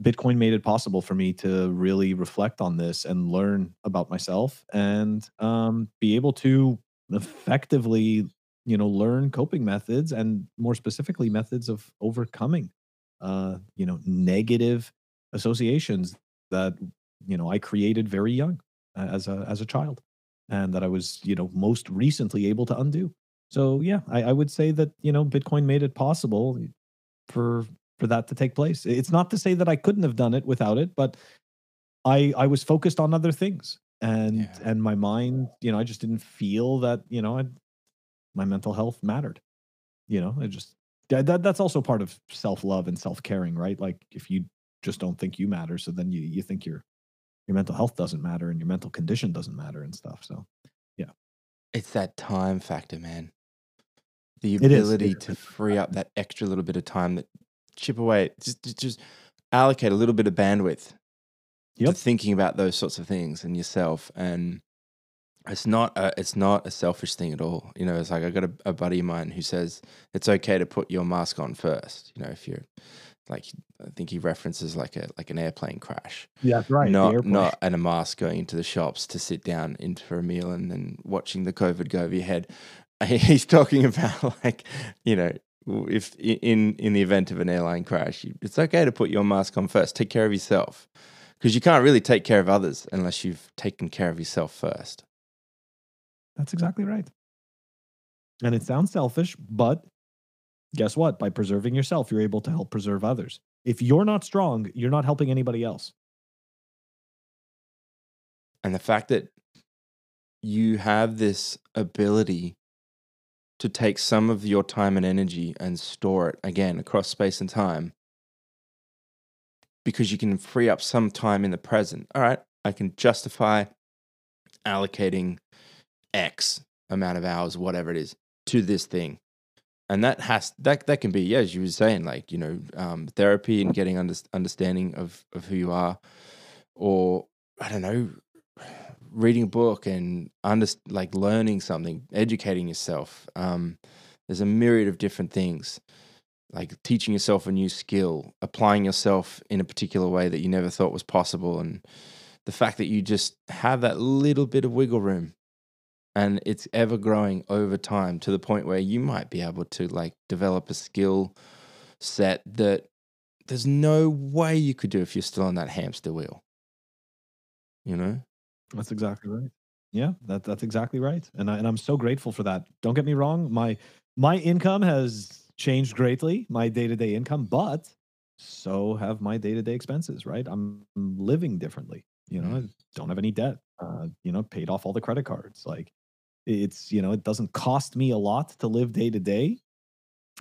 Bitcoin made it possible for me to really reflect on this and learn about myself and um, be able to effectively, you know, learn coping methods and more specifically methods of overcoming, uh, you know, negative associations that you know I created very young as a as a child, and that I was you know most recently able to undo. So yeah, I, I would say that you know Bitcoin made it possible for for that to take place. It's not to say that I couldn't have done it without it, but I I was focused on other things and Yeah. and my mind, you know, I just didn't feel that, you know, I, my mental health mattered. You know, it just that, that that's also part of self-love and self-caring, right? Like if you just don't think you matter, so then you you think your your mental health doesn't matter and your mental condition doesn't matter and stuff. So yeah, It's that time factor, man. The It is, it ability to free up that extra little bit of time that chip away, just just- allocate a little bit of bandwidth to Yep. thinking about those sorts of things and yourself. And it's not a, it's not a selfish thing at all. You know, it's like I got a, a buddy of mine who says it's okay to put your mask on first. You know, if you're like, I think he references like a like an airplane crash yeah, that's right. not not in a mask going into the shops to sit down in for a meal and then watching the COVID go over your head. He's talking about like you know if in in the event of an airline crash, it's okay to put your mask on first. Take care of yourself because you can't really take care of others unless you've taken care of yourself first. That's exactly right. And it sounds selfish, but guess what? By preserving yourself, you're able to help preserve others. If you're not strong, you're not helping anybody else. And the fact that you have this ability to take some of your time and energy and store it again across space and time because you can free up some time in the present. All right, I can justify allocating X amount of hours, whatever it is, to this thing. And that has that that can be, yeah, as you were saying, like you know, um, therapy and getting under, understanding of of who you are, or I don't know, reading a book and under like learning something, educating yourself. Um, there's a myriad of different things, like teaching yourself a new skill, applying yourself in a particular way that you never thought was possible, and the fact that you just have that little bit of wiggle room and it's ever growing over time to the point where you might be able to like develop a skill set that there's no way you could do if you're still on that hamster wheel you know That's exactly right. Yeah, that that's exactly right. And I, and I'm so grateful for that. Don't get me wrong, my my income has changed greatly, my day-to-day income, but so have my day-to-day expenses, right? I'm living differently. You know, I don't have any debt. Uh, you know, paid off all the credit cards. Like it's, you know, it doesn't cost me a lot to live day to day.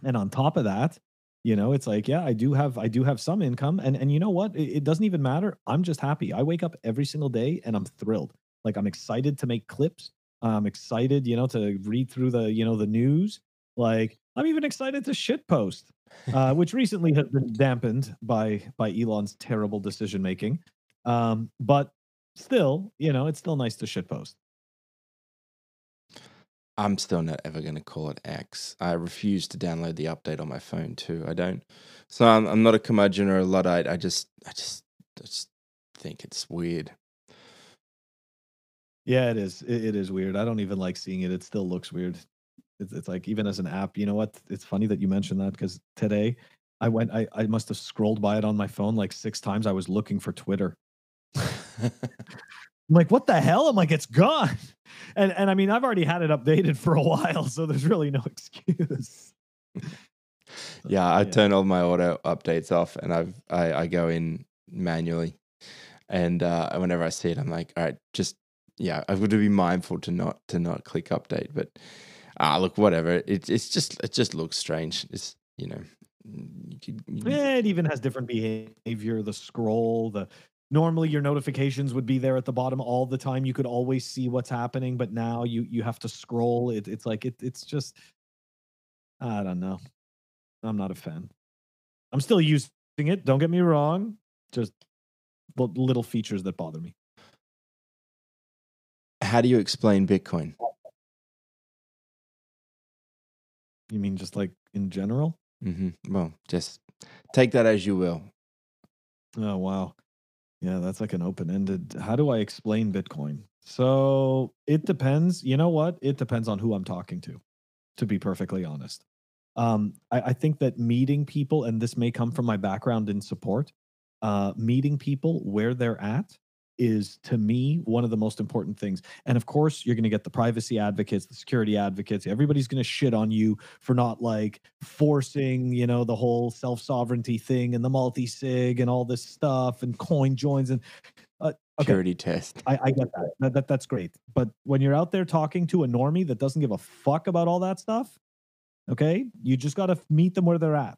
And on top of that, you know, it's like, yeah, I do have I do have some income. And and you know what? It, it doesn't even matter. I'm just happy. I wake up every single day and I'm thrilled. Like I'm excited to make clips. I'm excited, you know, to read through the, you know, the news. Like I'm even excited to shit post, uh, which recently has been dampened by by Elon's terrible decision making. Um, but still, you know, it's still nice to shit post. I'm still not ever going to call it x i refuse to download the update on my phone too i don't so i'm, I'm not a curmudgeon or a luddite i just i just I just think it's weird Yeah, it is. It, it is weird. I don't even like seeing it. It still looks weird. It's, it's like even as an app, you know what? It's funny that you mentioned that because today I went. I I must have scrolled by it on my phone like six times. I was looking for Twitter. I'm like, what the hell? I'm like, it's gone. And and I mean, I've already had it updated for a while, so there's really no excuse. Yeah, I yeah. turn all my auto updates off and I've I, I go in manually. And uh whenever I see it, I'm like, all right, just yeah, I've got to be mindful to not to not click update. But ah look, whatever. It it's just it just looks strange. It's you know you could, you, Yeah, it even has different behavior. The scroll, the normally your notifications would be there at the bottom all the time. You could always see what's happening, but now you you have to scroll. It, it's like it, it's just I don't know. I'm not a fan. I'm still using it. Don't get me wrong. Just li- little features that bother me. how do you explain Bitcoin? You mean just like in general? mm-hmm. Well, just take that as you will. Oh wow. Yeah, that's like an open-ended. How do I explain Bitcoin? So it depends. You know what? It depends on who I'm talking to, to be perfectly honest. Um, I, I think that meeting people, and this may come from my background in support, uh, meeting people where they're at is to me one of the most important things. And of course, you're going to get the privacy advocates, the security advocates. Everybody's going to shit on you for not like forcing, you know, the whole self sovereignty thing and the multi sig and all this stuff and coin joins and uh, okay. Purity test. I, I get that. that. That that's great. But when you're out there talking to a normie that doesn't give a fuck about all that stuff, okay, you just got to meet them where they're at.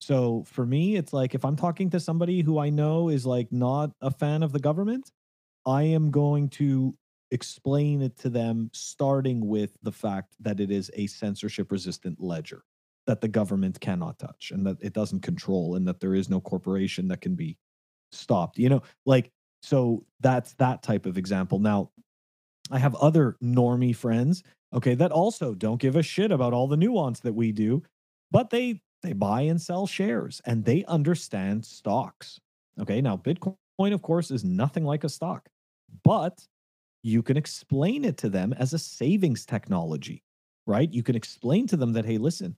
So for me, it's like if I'm talking to somebody who I know is like not a fan of the government, I am going to explain it to them, starting with the fact that it is a censorship resistant ledger that the government cannot touch and that it doesn't control and that there is no corporation that can be stopped. You know, like, so that's that type of example. Now, I have other normie friends, okay, that also don't give a shit about all the nuance that we do, but they they buy and sell shares and they understand stocks. Okay, now Bitcoin, of course, is nothing like a stock, but you can explain it to them as a savings technology, right? You can explain to them that, hey, listen,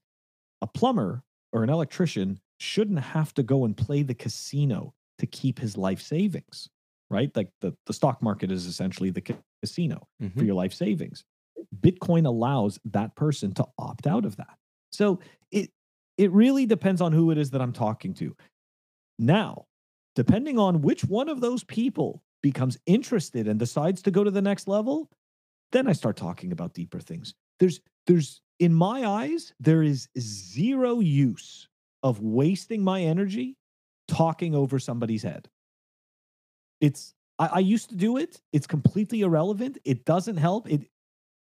a plumber or an electrician shouldn't have to go and play the casino to keep his life savings. right? Like the, the stock market is essentially the ca- casino for Mhm. your life savings. Bitcoin allows that person to opt out of that. So it really depends on who it is that I'm talking to. Now, depending on which one of those people becomes interested and decides to go to the next level, then I start talking about deeper things. There's there's in my eyes there is zero use of wasting my energy talking over somebody's head. It's I, I used to do it. It's completely irrelevant. It doesn't help. It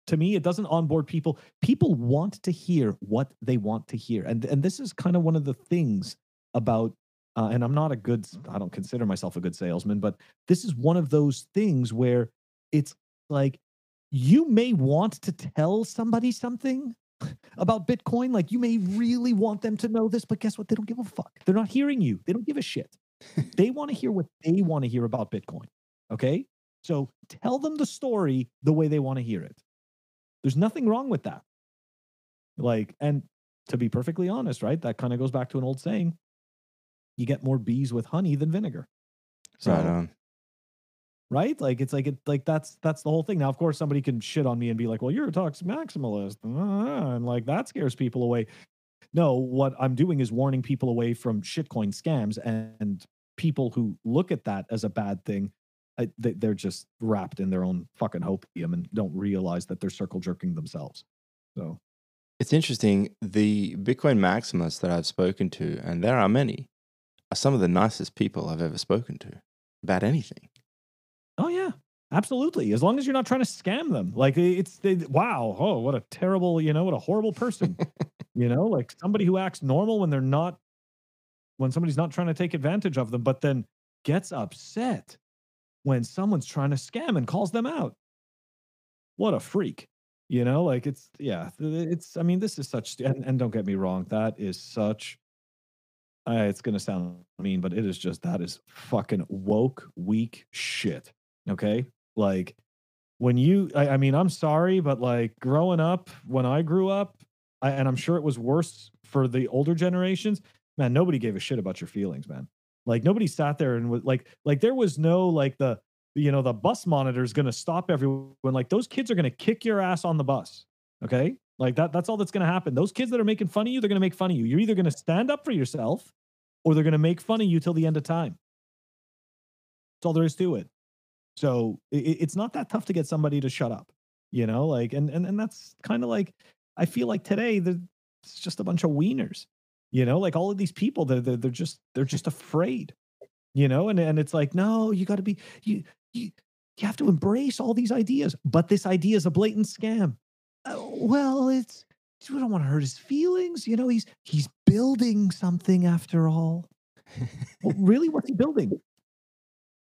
to me, it doesn't onboard people. People want to hear what they want to hear, and and this is kind of one of the things about. Uh, and I'm not a good. I don't consider myself a good salesman, but this is one of those things where it's like you may want to tell somebody something about Bitcoin. Like you may really want them to know this, but guess what? They don't give a fuck. They're not hearing you. They don't give a shit. they want to hear what they want to hear about Bitcoin. Okay. So tell them the story the way they want to hear it. There's nothing wrong with that. Like, and to be perfectly honest, right? That kind of goes back to an old saying you get more bees with honey than vinegar. So, right on. right? Like it's like it like that's that's the whole thing. Now, of course, somebody can shit on me and be like, "Well, you're a toxic maximalist," Ah, and like that scares people away. No, what I'm doing is warning people away from shitcoin scams and people who look at that as a bad thing. I, they, they're just wrapped in their own fucking hopium and don't realize that they're circle jerking themselves. So It's interesting. The Bitcoin maximalists that I've spoken to, and there are many, are some of the nicest people I've ever spoken to about anything. Oh yeah, absolutely. As long as you're not trying to scam them, like it's they, wow, oh what a terrible, you know, what a horrible person, you know, like somebody who acts normal when they're not, when somebody's not trying to take advantage of them, but then gets upset when someone's trying to scam and calls them out. What a freak, you know, like it's yeah, it's. I mean, this is such, and, and don't get me wrong, that is such uh, it's going to sound mean, but it is just that is fucking woke, weak shit. Okay. Like when you, I, I mean, I'm sorry, but like growing up, when I grew up, I, and I'm sure it was worse for the older generations, man, nobody gave a shit about your feelings, man. Like nobody sat there and was like, like there was no like the, you know, the bus monitor is going to stop everyone. Like those kids are going to kick your ass on the bus. Okay. Like that, that's all that's going to happen. Those kids that are making fun of you, they're going to make fun of you. You're either going to stand up for yourself or they're going to make fun of you till the end of time. That's all there is to it. So it, it's not that tough to get somebody to shut up, you know, like, and, and, and that's kind of like, I feel like today there's just a bunch of wieners, you know, like all of these people, they're, they're, they're just, they're just afraid, you know, and, and it's like, no, you got to be, you, you, you have to embrace all these ideas, but this idea is a blatant scam. Uh, well, it's, we don't want to hurt his feelings. You know, he's he's building something after all. well, really, what's he building?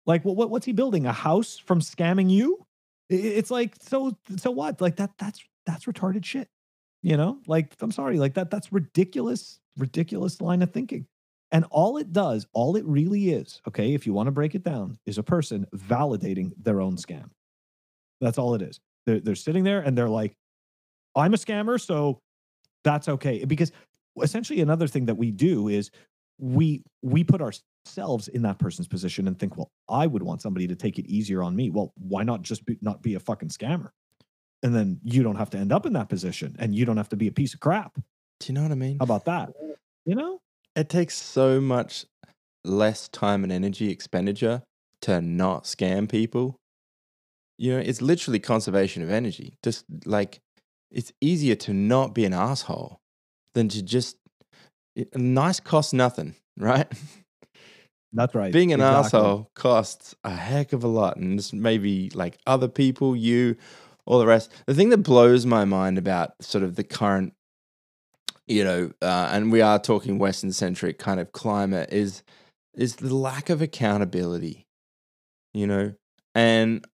Like, what, what what's he building? A house from scamming you? It's like so so what? Like that that's that's retarded shit. You know, like I'm sorry, like that that's ridiculous, ridiculous line of thinking. And all it does, all it really is, okay, if you want to break it down, is a person validating their own scam. That's all it is. They're, they're sitting there and they're like, I'm a scammer, so that's okay. Because essentially another thing that we do is we we put ourselves in that person's position and think, well, I would want somebody to take it easier on me. Well, why not just be, not be a fucking scammer? And then you don't have to end up in that position and you don't have to be a piece of crap. Do you know what I mean? How about that? You know? It takes so much less time and energy expenditure to not scam people. You know, it's literally conservation of energy. Just like it's easier to not be an asshole than to just it- nice costs nothing, right? That's right. Being an Exactly. asshole costs a heck of a lot, and this maybe like other people, you, all the rest. The thing that blows my mind about sort of the current, you know, uh, and we are talking Western centric kind of climate is is the lack of accountability, you know, and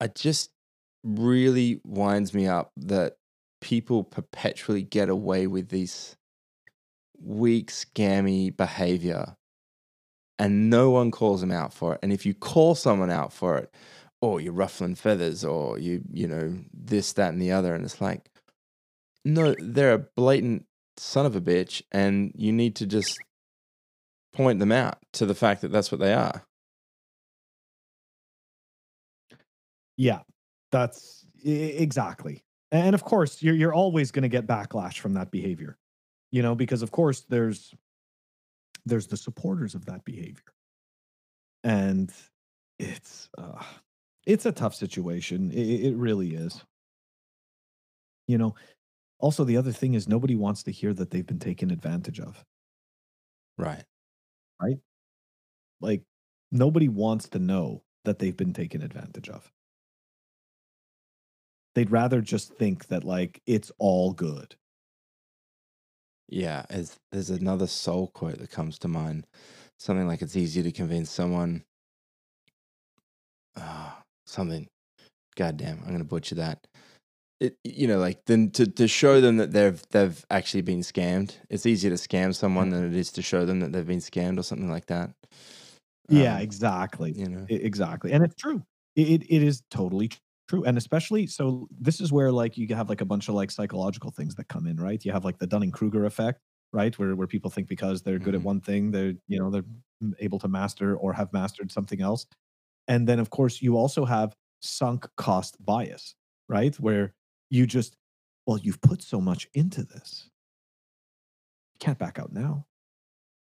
it just really winds me up that people perpetually get away with this weak, scammy behavior and no one calls them out for it. And if you call someone out for it, or you're ruffling feathers, or you, you know, this, that, and the other, and it's like, no, they're a blatant son of a bitch, and you need to just point them out to the fact that that's what they are. Yeah, that's exactly. And of course, you're you're always going to get backlash from that behavior. You know, because of course there's there's the supporters of that behavior. And it's uh, it's a tough situation. It, it really is. You know, also the other thing is nobody wants to hear that they've been taken advantage of. Right. Right? Like nobody wants to know that they've been taken advantage of. They'd rather just think that like it's all good. Yeah, as there's another soul quote that comes to mind. Something like it's easier to convince someone ah, something. God damn, I'm gonna butcher that. It, you know, like then to, to show them that they've they've actually been scammed. It's easier to scam someone than it is to show them that they've been scammed or something like that. Yeah, Um, exactly. you know. Exactly. And it's true. It, it, is totally true. And especially so this is where like you have like a bunch of like psychological things that come in, right? You have like the Dunning-Kruger effect, right? Where where people think because they're good at Mhm. one thing, they're, you know, they're able to master or have mastered something else. And then of course you also have sunk cost bias, right? Where you just well, you've put so much into this. You can't back out now.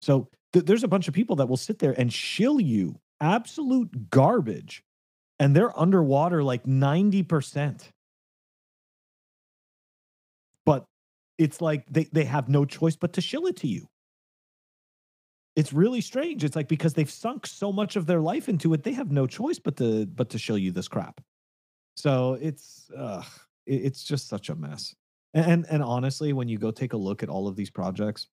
So th- there's a bunch of people that will sit there and shill you absolute garbage, and they're underwater like 90%. But it's like they, they have no choice but to shill it to you. It's really strange. It's like because they've sunk so much of their life into it, they have no choice but to but to shill you this crap. So it's uh, it's just such a mess. And and honestly, when you go take a look at all of these projects,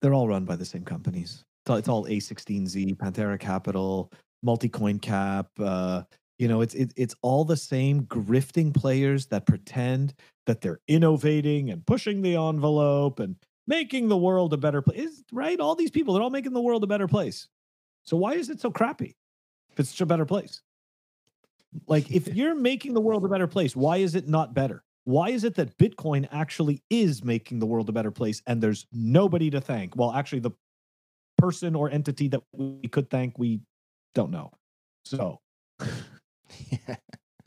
they're all run by the same companies. It's all, it's all A16Z, Pantera Capital, Multicoin Cap. Uh, you know, it's it, it's all the same grifting players that pretend that they're innovating and pushing the envelope and making the world a better place. Right? All these people, they're all making the world a better place. So why is it so crappy? If it's such a better place, like if you're making the world a better place, why is it not better? Why is it that Bitcoin actually is making the world a better place and there's nobody to thank? Well, actually, the person or entity that we could thank, we don't know. So, yeah.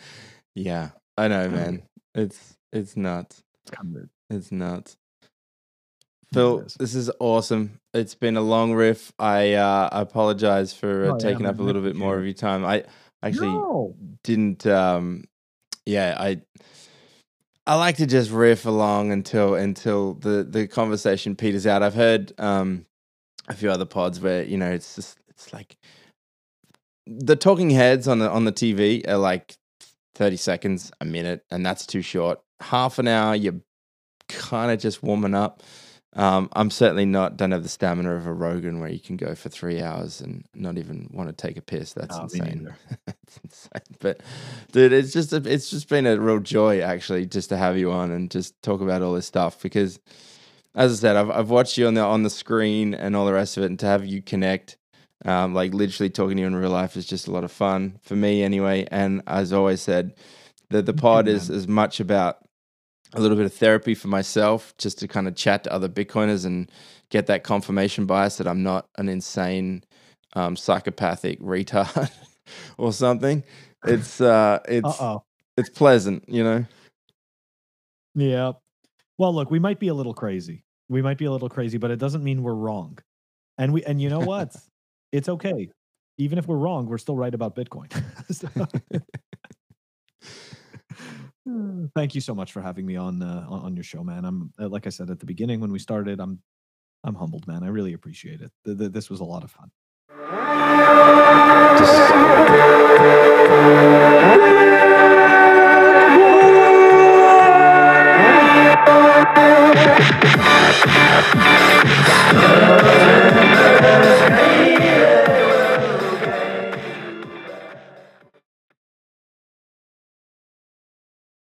yeah, I know, man. It's it's nuts. it's kind of weird. It's nuts. Phil, it is. this is awesome. It's been a long riff. I uh, I apologize for uh, Oh, yeah, taking up a little bit more of your time. I actually no. didn't. Um, yeah, I I like to just riff along until until the the conversation peters out. I've heard um, a few other pods where you know it's just it's like the talking heads on the on the TV are like thirty seconds, a minute, and that's too short. Half an hour, you're kind of just warming up. Um, I'm certainly not don't have the stamina of a Rogan where you can go for three hours and not even want to take a piss. That's me insane. That's insane. But dude, it's just a, it's just been a real joy actually just to have you on and just talk about all this stuff because as I said, I've I've watched you on the on the screen and all the rest of it, and to have you connect, um, like literally talking to you in real life is just a lot of fun for me anyway. And as always said, the the pod is man. as much about a little bit of therapy for myself, just to kind of chat to other Bitcoiners and get that confirmation bias that I'm not an insane um, psychopathic retard or something. It's uh, it's Uh oh. it's pleasant, you know. Yeah. Well, look, we might be a little crazy. We might be a little crazy, but it doesn't mean we're wrong. And we and you know what? it's okay. Even if we're wrong, we're still right about Bitcoin. So- Mm, thank you so much for having me on uh, on your show, man. I'm uh, like I said at the beginning when we started, I'm I'm humbled, man. I really appreciate it. This was a lot of fun.